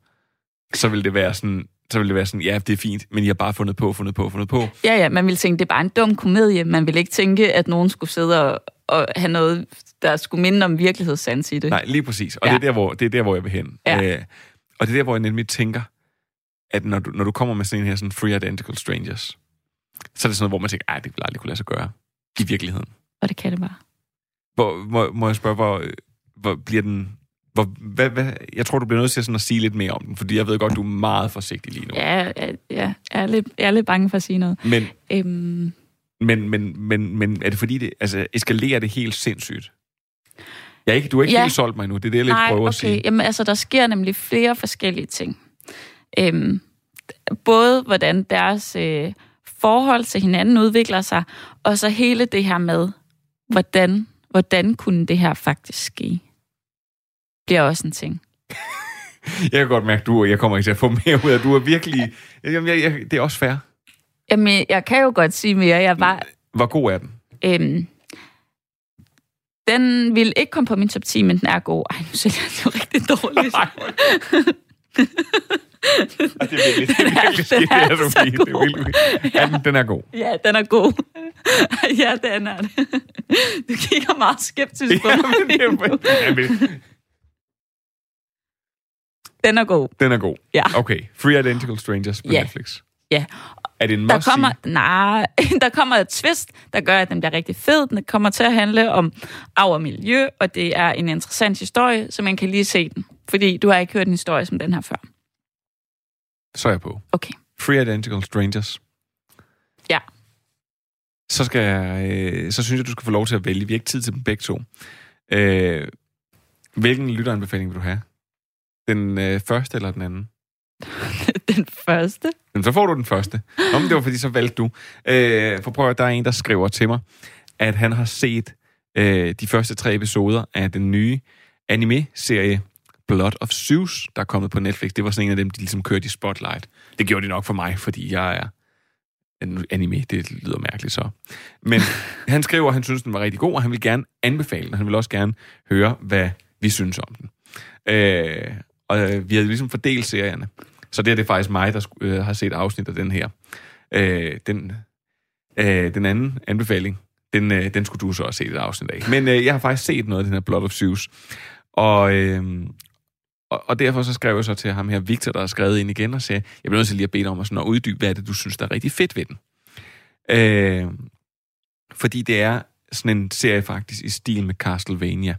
så vil det være sådan... Så vil det være sådan, ja, det er fint, men I har bare fundet på, fundet på, fundet på. Ja, ja, man ville tænke, det er bare en dum komedie. Man ville ikke tænke, at nogen skulle sidde og, og have noget, der skulle minde om virkelighedssans i det. Nej, lige præcis. Og ja. det, er der, hvor, det er der, hvor jeg vil hen. Ja. Øh, og det er der, hvor jeg nemlig tænker, at når du, når du kommer med sådan en her sådan Free Identical Strangers, så er det sådan noget, hvor man tænker, ej, det vil aldrig kunne lade sig gøre i virkeligheden. Og det kan det bare. Hvor, må, må jeg spørge, hvor, hvor bliver den... Hvor, hvad, hvad, jeg tror, du bliver nødt til sådan at sige lidt mere om den, fordi jeg ved godt, du er meget forsigtig lige nu. Ja, ja, ja jeg, er lidt, jeg er lidt bange for at sige noget. Men, Øhm, men, men, men, men er det fordi, det altså, eskalerer det helt sindssygt? Jeg er ikke, du har ikke Ja. helt solgt mig nu, det er det, jeg lidt nej, prøver okay. at sige. Jamen, altså, der sker nemlig flere forskellige ting. Øhm, både hvordan deres øh, forhold til hinanden udvikler sig, og så hele det her med, hvordan, hvordan kunne det her faktisk ske, bliver også en ting. Jeg kan godt mærke, du, jeg kommer ikke til at få mere ud af. Du er virkelig... Jamen, jeg, jeg, det er også fair. Jamen, jeg kan jo godt sige mere. Jeg var, Hvor god er den? øhm, den vil ikke komme på min top 10, men den er god. Ej, nu sælger jeg den jo rigtig dårligt. Det er virkelig, det er virkelig skidt, det er fint. Det er god. virkelig, ja, den, den er god. Ja, den er god. ja, den er det. Du kigger meget skeptisk på mig. men det er- Den er god. den er god. Ja. Okay, Free Identical Strangers på Ja. Netflix. Ja. Er det en Der kommer, nej, der kommer et twist, der gør, at den bliver rigtig fed. Den kommer til at handle om arv og miljø, og det er en interessant historie, så man kan lige se den. Fordi du har ikke hørt en historie som den her før. Så er jeg på. Okay. Free Identical Strangers. Ja. Så, skal jeg, øh, så synes jeg, du skal få lov til at vælge. Vi har ikke tid til dem begge to. Øh, hvilken lytteranbefaling vil du have? Den øh, første eller den anden? den første. Men så får du den første. Nå, men det var fordi, så valgte du. Øh, for prøv at, der er en, der skriver til mig, at han har set øh, de første tre episoder af den nye anime-serie Blood of Zeus, der er kommet på Netflix. Det var sådan en af dem, de ligesom kørte i Spotlight. Det gjorde de nok for mig, fordi jeg er en anime, det lyder mærkeligt så. Men han skriver, at han synes, den var rigtig god, og han vil gerne anbefale den. Han vil også gerne høre, hvad vi synes om den. Øh, og øh, vi havde ligesom fordelt serierne. Så det er det faktisk mig, der øh, har set afsnit af den her. Øh, den, øh, den anden anbefaling, den, øh, den skulle du så også se et afsnit af. Men øh, jeg har faktisk set noget af den her Blood of Zeus. Og, øh, og, og derfor så skrev jeg så til ham her, Victor, der har skrevet ind igen og sagde, jeg bliver nødt til lige at bede dig om at, sådan at uddybe, hvad er det, du synes, der er rigtig fedt ved den. Øh, fordi det er sådan en serie faktisk i stil med Castlevania,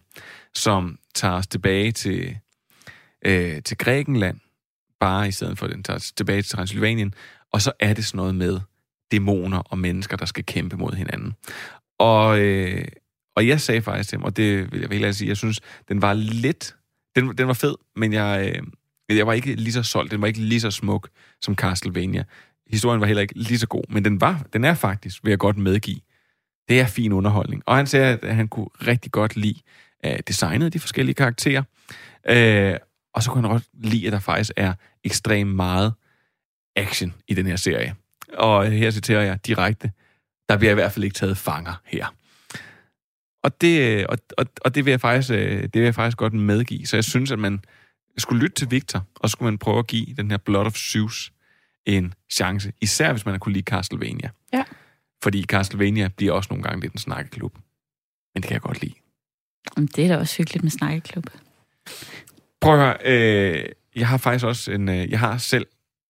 som tager os tilbage til, øh, til Grækenland, bare i stedet for, at den tager tilbage til Transylvanien, og så er det sådan noget med dæmoner og mennesker, der skal kæmpe mod hinanden. Og, øh, og jeg sagde faktisk til ham, og det vil jeg helt ærligt sige, jeg synes, den var lidt, den, den var fed, men jeg, øh, jeg var ikke lige så solgt, den var ikke lige så smuk som Castlevania. Historien var heller ikke lige så god, men den var, den er faktisk, vil jeg godt medgive, det er fin underholdning. Og han sagde, at han kunne rigtig godt lide uh, designet af de forskellige karakterer. Uh, og så kunne han godt lide, at der faktisk er ekstremt meget action i den her serie. Og her citerer jeg direkte, der bliver i hvert fald ikke taget fanger her. Og det, og, og, og det, vil jeg faktisk, øh, det vil jeg faktisk godt medgive. Så jeg synes, at man skulle lytte til Victor, og skulle man prøve at give den her Blood of Zeus en chance. Især hvis man har kunne lide Castlevania. Ja. Fordi Castlevania bliver også nogle gange lidt en snakkeklub. Men det kan jeg godt lide. Jamen, Det er da også hyggeligt med snakkeklub. Prøv at høre, øh, jeg har faktisk også en, øh, jeg har selv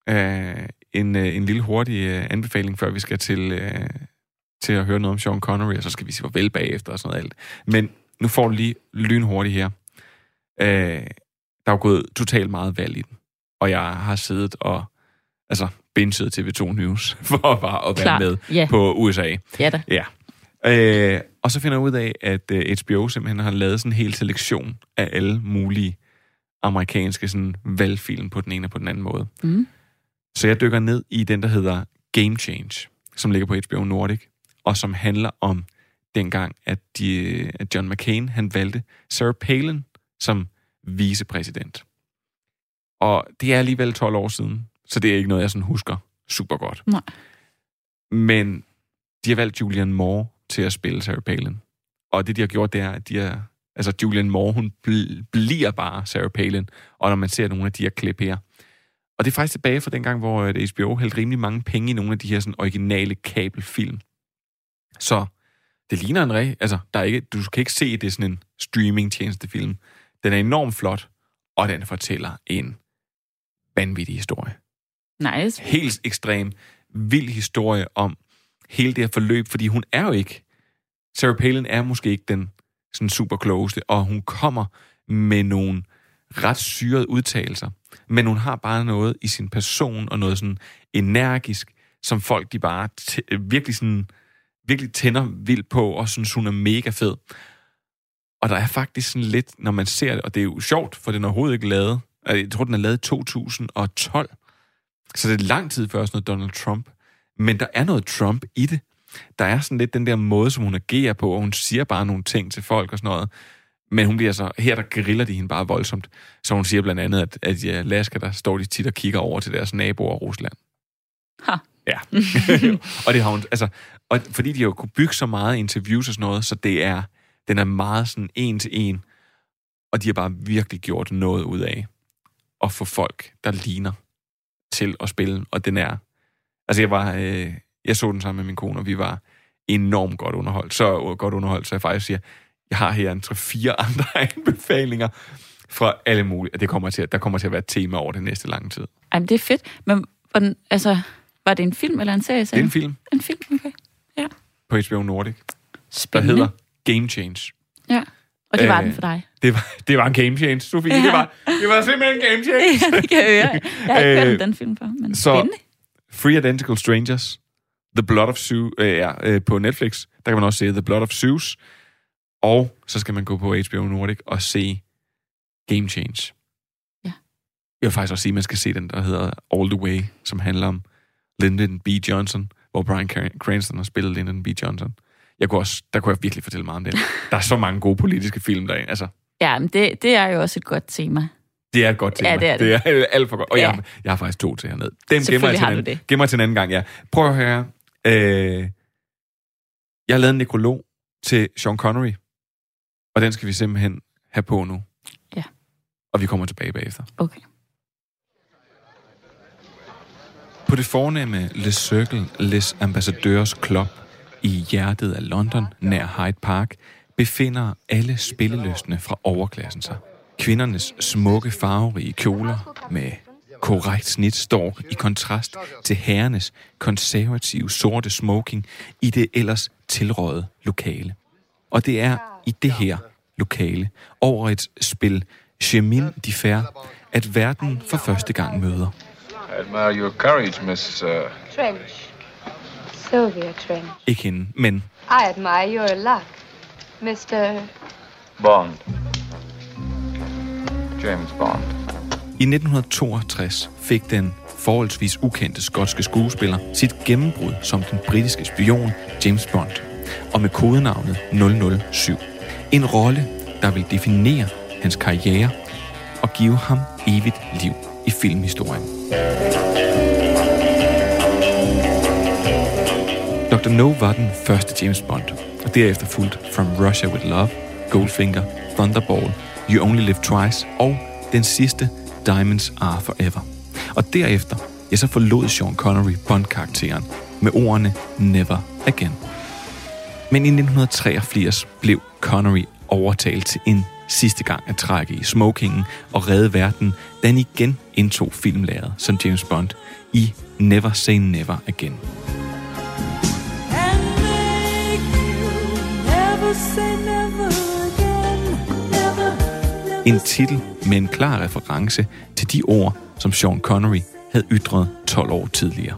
øh, en, øh, en lille hurtig øh, anbefaling, før vi skal til, øh, til at høre noget om Sean Connery, og så skal vi sige farvel bagefter og sådan noget alt. Men nu får du lige lynhurtigt her. Øh, der er jo gået totalt meget valg i den, og jeg har siddet og altså binget TV2 News for bare at være Klar. med Ja. på USA. Ja da. Ja. Øh, og så finder jeg ud af, at øh, HBO simpelthen har lavet sådan en hel selektion af alle mulige amerikanske sådan, valgfilm på den ene og på den anden måde. Mm. Så jeg dykker ned i den, der hedder Game Change, som ligger på HBO Nordic, og som handler om dengang, at, de, at John McCain han valgte Sarah Palin som vicepræsident. Og det er alligevel 12 år siden, så det er ikke noget, jeg sådan husker super godt. Nej. Men de har valgt Julian Moore til at spille Sarah Palin. Og det, de har gjort, det er, at de har... Altså, Julian Moore, hun bl- bliver bare Sarah Palin. Og når man ser nogle af de her klip her. Og det er faktisk tilbage fra den gang, hvor HBO hældte rimelig mange penge i nogle af de her sådan, originale kabelfilm. Så det ligner en re... Altså, der er ikke, du kan ikke se, at det er sådan en streaming-tjenestefilm. Den er enormt flot, og den fortæller en vanvittig historie. Nice. Helt ekstrem, vild historie om hele det her forløb, fordi hun er jo ikke... Sarah Palin er måske ikke den sådan super klogeste, og hun kommer med nogle ret syrede udtalelser, men hun har bare noget i sin person, og noget sådan energisk, som folk de bare t- virkelig sådan virkelig tænder vildt på, og synes, hun er mega fed. Og der er faktisk sådan lidt, når man ser det, og det er jo sjovt, for den er overhovedet ikke lavet. Øh, jeg tror, den er lavet i 2012. Så det er lang tid før sådan noget Donald Trump. Men der er noget Trump i det. Der er sådan lidt den der måde, som hun agerer på, og hun siger bare nogle ting til folk og sådan noget. Men hun bliver så, her der griller de hende bare voldsomt. Så hun siger blandt andet, at, at i Alaska, der står de tit og kigger over til deres naboer Rusland. Ha. Ja. og det har hun, altså, og fordi de jo kunne bygge så meget interviews og sådan noget, så det er, den er meget sådan en til en, og de har bare virkelig gjort noget ud af at få folk, der ligner til at spille, og den er, altså jeg var, øh, jeg så den sammen med min kone, og vi var enormt godt underholdt, så godt underholdt, så jeg faktisk siger, jeg har her en 3-4 andre anbefalinger fra alle mulige, det kommer til, at- der kommer til at være et tema over det næste lange tid. Ej, men det er fedt. Men hvordan, altså, var det en film eller en serie? Det er en film En film, okay. Ja. på HBO Nordic, der Spændende. hedder Game Change. Ja. Og det var Øh, den for dig. Det var, det var en game change, Sofie. Ja. Det, var, det var simpelthen en game change. Ja, det kan jeg høre. Jeg har ikke hørt Øh, den film før, men så- spændende. Free Identical Strangers, The Blood of Zeus, øh, ja, øh, på Netflix, der kan man også se The Blood of Zeus, og så skal man gå på HBO Nordic og se Game Change. Ja. Jeg vil faktisk også sige, at man skal se den, der hedder All the Way, som handler om Lyndon B. Johnson, hvor Brian Cran- Cranston har spillet Lyndon B. Johnson. Jeg kunne også, der kunne jeg virkelig fortælle meget om den. Der er så mange gode politiske film derinde. Altså, Ja, men det, det er jo også et godt tema. Det er et godt tema. Ja, det er det. det er alt for godt. Og Ja. jeg, jeg har faktisk to til hernede. Dem gemmer jeg, til har en det. gemmer jeg til en anden gang, ja. Prøv at høre. Øh, jeg har lavet en nekrolog til Sean Connery, og den skal vi simpelthen have på nu. Ja. Og vi kommer tilbage bagefter. Okay. På det fornemme Le Circle Les Ambassadeurs Club i hjertet af London, nær Hyde Park, befinder alle spilleløsne fra overklassen sig. Kvindernes smukke farverige kjoler med korrekt snit står i kontrast til herrenes konservative sorte smoking i det ellers tilrådede lokale. Og det er i det her lokale, over et spil Chemin de Fer, at verden for første gang møder. I admire your courage, Miss. Uh, Trench. Sylvia Trench. Ikke hende, men I admire your luck, Mr. Bond. James Bond. I 1962 fik den forholdsvis ukendte skotske skuespiller sit gennembrud som den britiske spion James Bond, og med kodenavnet 007. En rolle, der vil definere hans karriere og give ham evigt liv i filmhistorien. Dr. No var den første James Bond, og derefter fulgt From Russia with Love, Goldfinger, Thunderball, You Only Live Twice og den sidste Diamonds Are Forever. Og derefter, ja, så forlod Sean Connery Bond-karakteren med ordene Never Again. Men i 1983 blev Connery overtalt til en sidste gang at trække i smokingen og redde verden, da han igen indtog filmlæret som James Bond i Never Say Never Again. En titel med en klar reference til de ord, som Sean Connery havde ytret 12 år tidligere.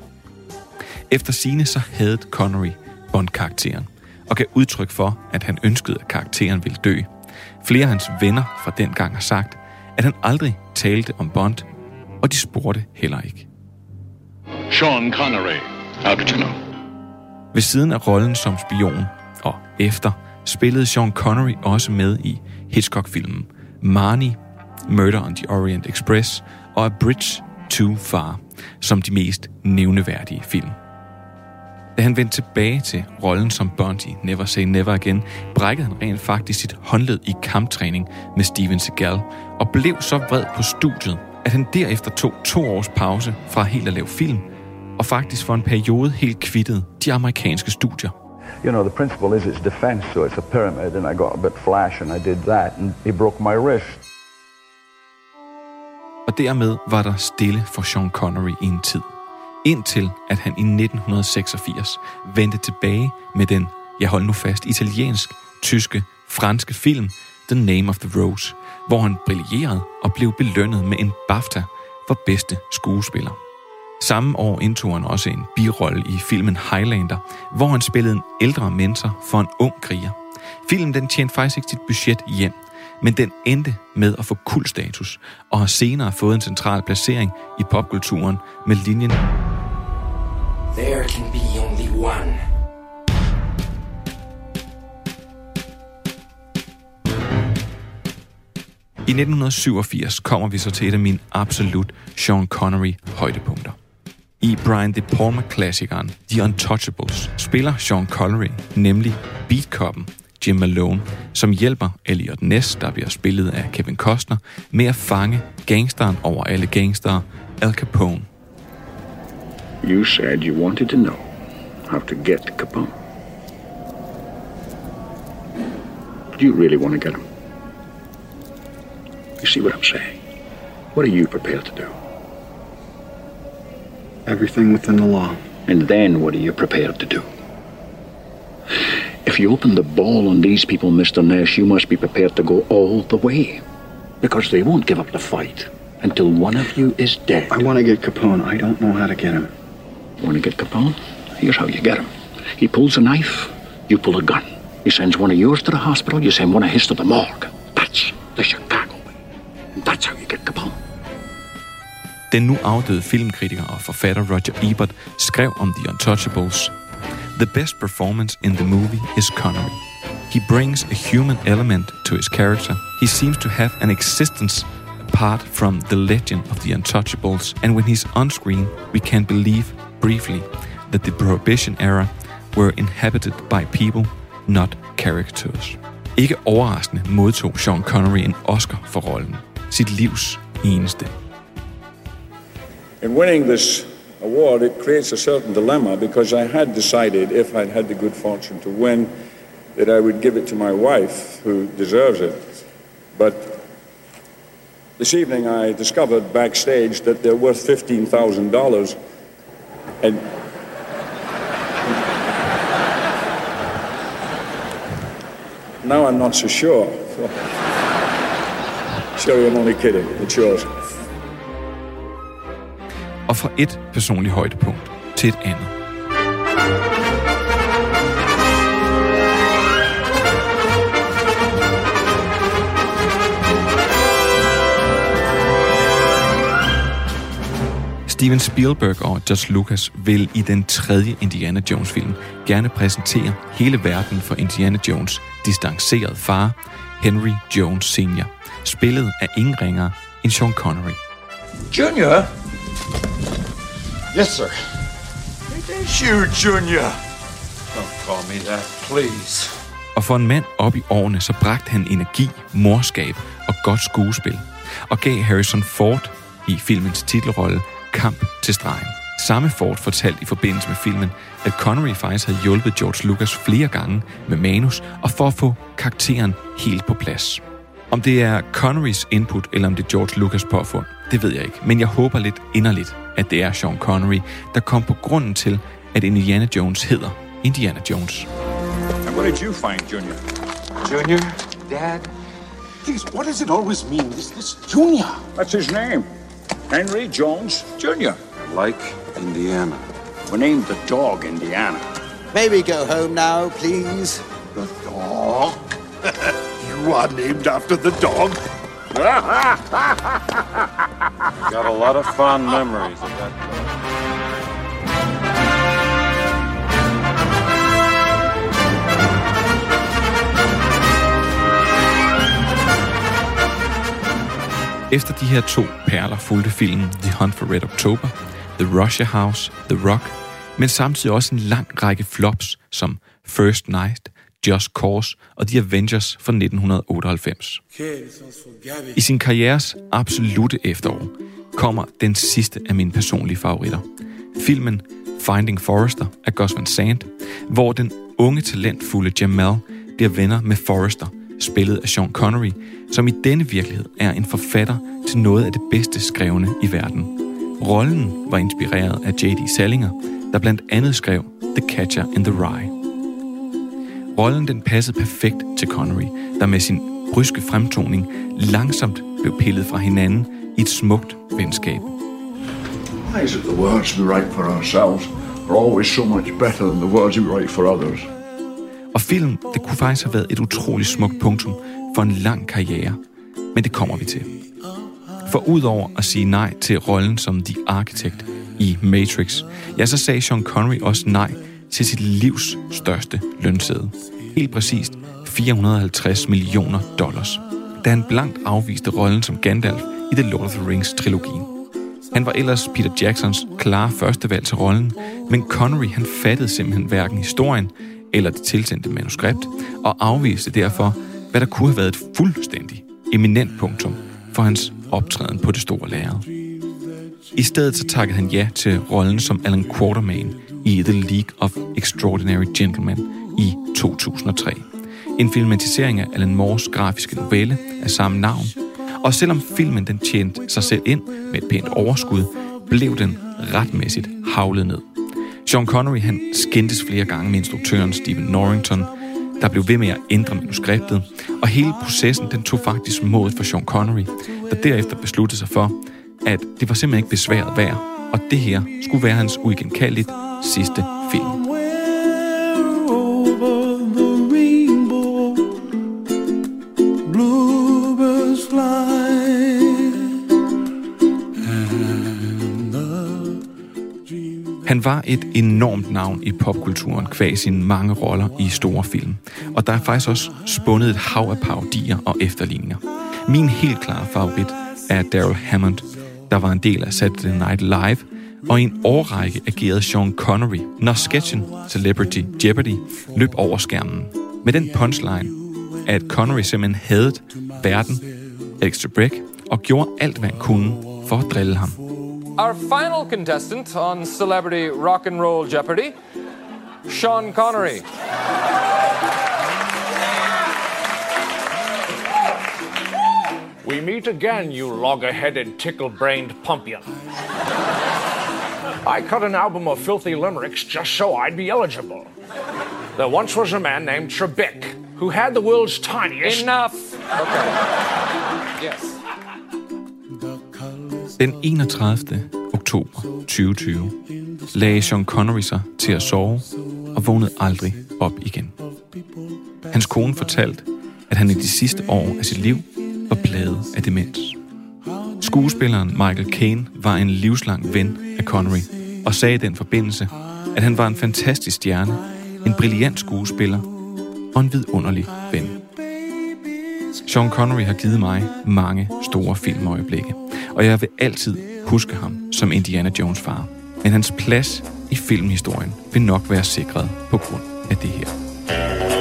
Efter sine så havde Connery Bond-karakteren, og gav udtryk for, at han ønskede, at karakteren ville dø. Flere af hans venner fra den gang har sagt, at han aldrig talte om Bond, og de spurgte heller ikke. Sean Connery. How did you know? Ved siden af rollen som spion og efter, spillede Sean Connery også med i Hitchcock-filmen Marnie, Murder on the Orient Express og A Bridge Too Far som de mest nævneværdige film. Da han vendte tilbage til rollen som Bond i Never Say Never Again, brækkede han rent faktisk sit håndled i kamptræning med Steven Seagal og blev så vred på studiet, at han derefter tog to års pause fra helt at lave film, og faktisk for en periode helt kvittede de amerikanske studier. You know, the principle is it's defense, so it's a pyramid, and I got a bit flash, and I did that, and he broke my wrist. Og dermed var der stille for Sean Connery i en tid. Indtil at han i 1986 vendte tilbage med den, jeg hold nu fast, italiensk, tyske, franske film The Name of the Rose, hvor han brillerede og blev belønnet med en BAFTA for bedste skuespiller. Samme år indtog han også en birolle i filmen Highlander, hvor han spillede en ældre mentor for en ung kriger. Filmen den tjente faktisk ikke sit budget hjem, men den endte med at få kultstatus og har senere fået en central placering i popkulturen med linjen There can be only one. I 1987 kommer vi så til et af mine absolut Sean Connery højdepunkter. I Brian De Palma-klassikeren The Untouchables spiller Sean Connery nemlig beatkoppen Jim Malone, som hjælper Elliot Ness, der bliver spillet af Kevin Costner, med at fange gangsteren over alle gangstere, Al Capone. You said you wanted to know how to get Capone. Do you really want to get him? You see what I'm saying? What are you prepared to do? Everything within the law. And then what are you prepared to do? If you open the ball on these people, Mr. Nash, you must be prepared to go all the way. Because they won't give up the fight until one of you is dead. I want to get Capone. I don't know how to get him. Want to get Capone? Here's how you get him. He pulls a knife, you pull a gun. He sends one of yours to the hospital, you send one of his to the morgue. That's the Chicago way. That's how you get Capone. Den nu afdøde filmkritiker og forfatter Roger Ebert skrev om The Untouchables. The best performance in the movie is Connery. He brings a human element to his character. He seems to have an existence apart from the legend of the Untouchables, and when he's on screen, we can believe briefly that the Prohibition era were inhabited by people, not characters. Ikke overraskende modtog Sean Connery en Oscar for rollen. Sit livs eneste. In winning this award, it creates a certain dilemma because I had decided, if I'd had the good fortune to win, that I would give it to my wife, who deserves it. But this evening I discovered backstage that they're worth $15,000. And now I'm not so sure. Sherry, I'm only kidding. It's yours. Og fra et personligt højdepunkt til et andet. Steven Spielberg og George Lucas vil i den tredje Indiana Jones-film gerne præsentere hele verden for Indiana Jones' distancerede far, Henry Jones Sr., spillet af ingen ringere end Sean Connery. Junior? Yes, sir. It is you, Junior. Don't call me that, please. Og for en mand op i årene, så bragte han energi, morskab og godt skuespil, og gav Harrison Ford i filmens titelrolle Kamp til stregen. Samme Ford fortalte i forbindelse med filmen, at Connery faktisk havde hjulpet George Lucas flere gange med manus og for at få karakteren helt på plads. Om det er Connerys input, eller om det er George Lucas påfund, det ved jeg ikke. Men jeg håber lidt inderligt, at det er Sean Connery, der kom på grunden til, at Indiana Jones hedder Indiana Jones. And what did you find, Junior? Junior? Dad? Geez, what does it always mean, this, this Junior? That's his name. Henry Jones Jr. Like Indiana. We named the dog Indiana. May we go home now, please? The dog? you are named after the dog? Got a lot of fond memories of that. Efter de her to perler fulgte filmen The Hunt for Red October, The Russia House, The Rock, men samtidig også en lang række flops som First Night, Just Cause og The Avengers fra 1998. I sin karrieres absolute efterår kommer den sidste af mine personlige favoritter. Filmen Finding Forrester af Gus Van Sant, hvor den unge talentfulde Jamal bliver venner med Forrester, spillet af Sean Connery, som i denne virkelighed er en forfatter til noget af det bedste skrevne i verden. Rollen var inspireret af J.D. Salinger, der blandt andet skrev The Catcher in the Rye. Rollen den passede perfekt til Connery, der med sin bryske fremtoning langsomt blev pillet fra hinanden i et smukt venskab. Why is it the words we write for ourselves are always so much better than the words we write for others? Og film, det kunne faktisk have været et utroligt smukt punktum for en lang karriere. Men det kommer vi til. For udover at sige nej til rollen som The Architect i Matrix, ja, så sagde Sean Connery også nej til sit livs største lønsæde. Helt præcist 450 millioner dollars, da han blankt afviste rollen som Gandalf i The Lord of the Rings-trilogien. Han var ellers Peter Jacksons klare førstevalg til rollen, men Connery han fattede simpelthen hverken historien eller det tilsendte manuskript, og afviste derfor, hvad der kunne have været et fuldstændig eminent punktum for hans optræden på det store lærred. I stedet så takkede han ja til rollen som Alan Quartermain i The League of Extraordinary Gentlemen i 2003. En filmatisering af Alan Moores grafiske novelle af samme navn. Og selvom filmen den tjente sig selv ind med et pænt overskud, blev den retmæssigt havlet ned. Sean Connery han skændtes flere gange med instruktøren Stephen Norrington, der blev ved med at ændre manuskriptet, og hele processen den tog faktisk mod for Sean Connery, der derefter besluttede sig for, at det var simpelthen ikke besværet værd, og det her skulle være hans uigenkaldeligt sidste film. Han var et enormt navn i popkulturen kvæg sine mange roller i store film. Og der er faktisk også spundet et hav af parodier og efterligninger. Min helt klare favorit er Daryl Hammond, der var en del af Saturday Night Live, og i en årrække agerede Sean Connery, når sketchen Celebrity Jeopardy løb over skærmen. Med den punchline, at Connery simpelthen havde verden, Alex Trebek, og gjorde alt, hvad han kunne for at drille ham. Our final contestant on Celebrity Rock and Roll Jeopardy, Sean Connery. We meet again, you logger-headed, tickle-brained pumpion. I cut an album of filthy limericks just so I'd be eligible. There once was a man named Trebek who had the world's tiniest... Enough! Okay. Yes. Den 31. oktober 2020 lagde Sean Connery sig til at sove og vågnede aldrig op igen. Hans kone fortalte, at han i de sidste år af sit liv var plaget af demens. Skuespilleren Michael Caine var en livslang ven af Connery og sagde i den forbindelse, at han var en fantastisk stjerne, en brilliant skuespiller og en vidunderlig ven. Sean Connery har givet mig mange store filmøjeblikke, og jeg vil altid huske ham som Indiana Jones far. Men hans plads i filmhistorien vil nok være sikret på grund af det her.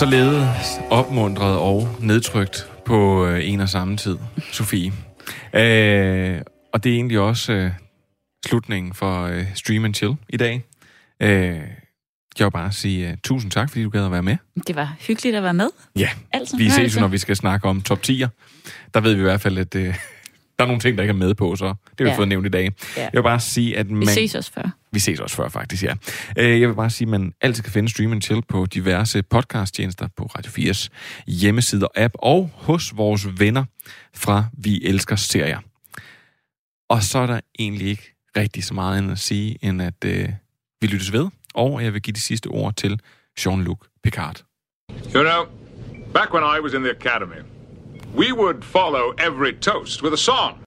Således opmundret og nedtrykt på øh, en og samme tid, Sofie. Øh, og det er egentlig også øh, slutningen for øh, Stream and Chill i dag. Øh, jeg vil bare sige uh, tusind tak, fordi du gad at være med. Det var hyggeligt at være med. Ja, Altid vi ses jo, når vi skal snakke om top 10'er. Der ved vi i hvert fald, at uh, der er nogle ting, der ikke er med på, så det har vi Ja. fået nævnt i dag. Ja. Jeg vil bare sige, at man... Vi ses også før. Vi ses også før, faktisk, ja. Øh, Jeg vil bare sige, at man altid kan finde Stream and Chill på diverse podcasttjenester på Radio 4's hjemmeside og app, og hos vores venner fra Vi Elsker Serier. Og så er der egentlig ikke rigtig så meget andet at sige, end at øh, vi lyttes ved, og jeg vil give de sidste ord til Jean-Luc Picard. You know, back when I was in the academy, we would follow every toast with a song.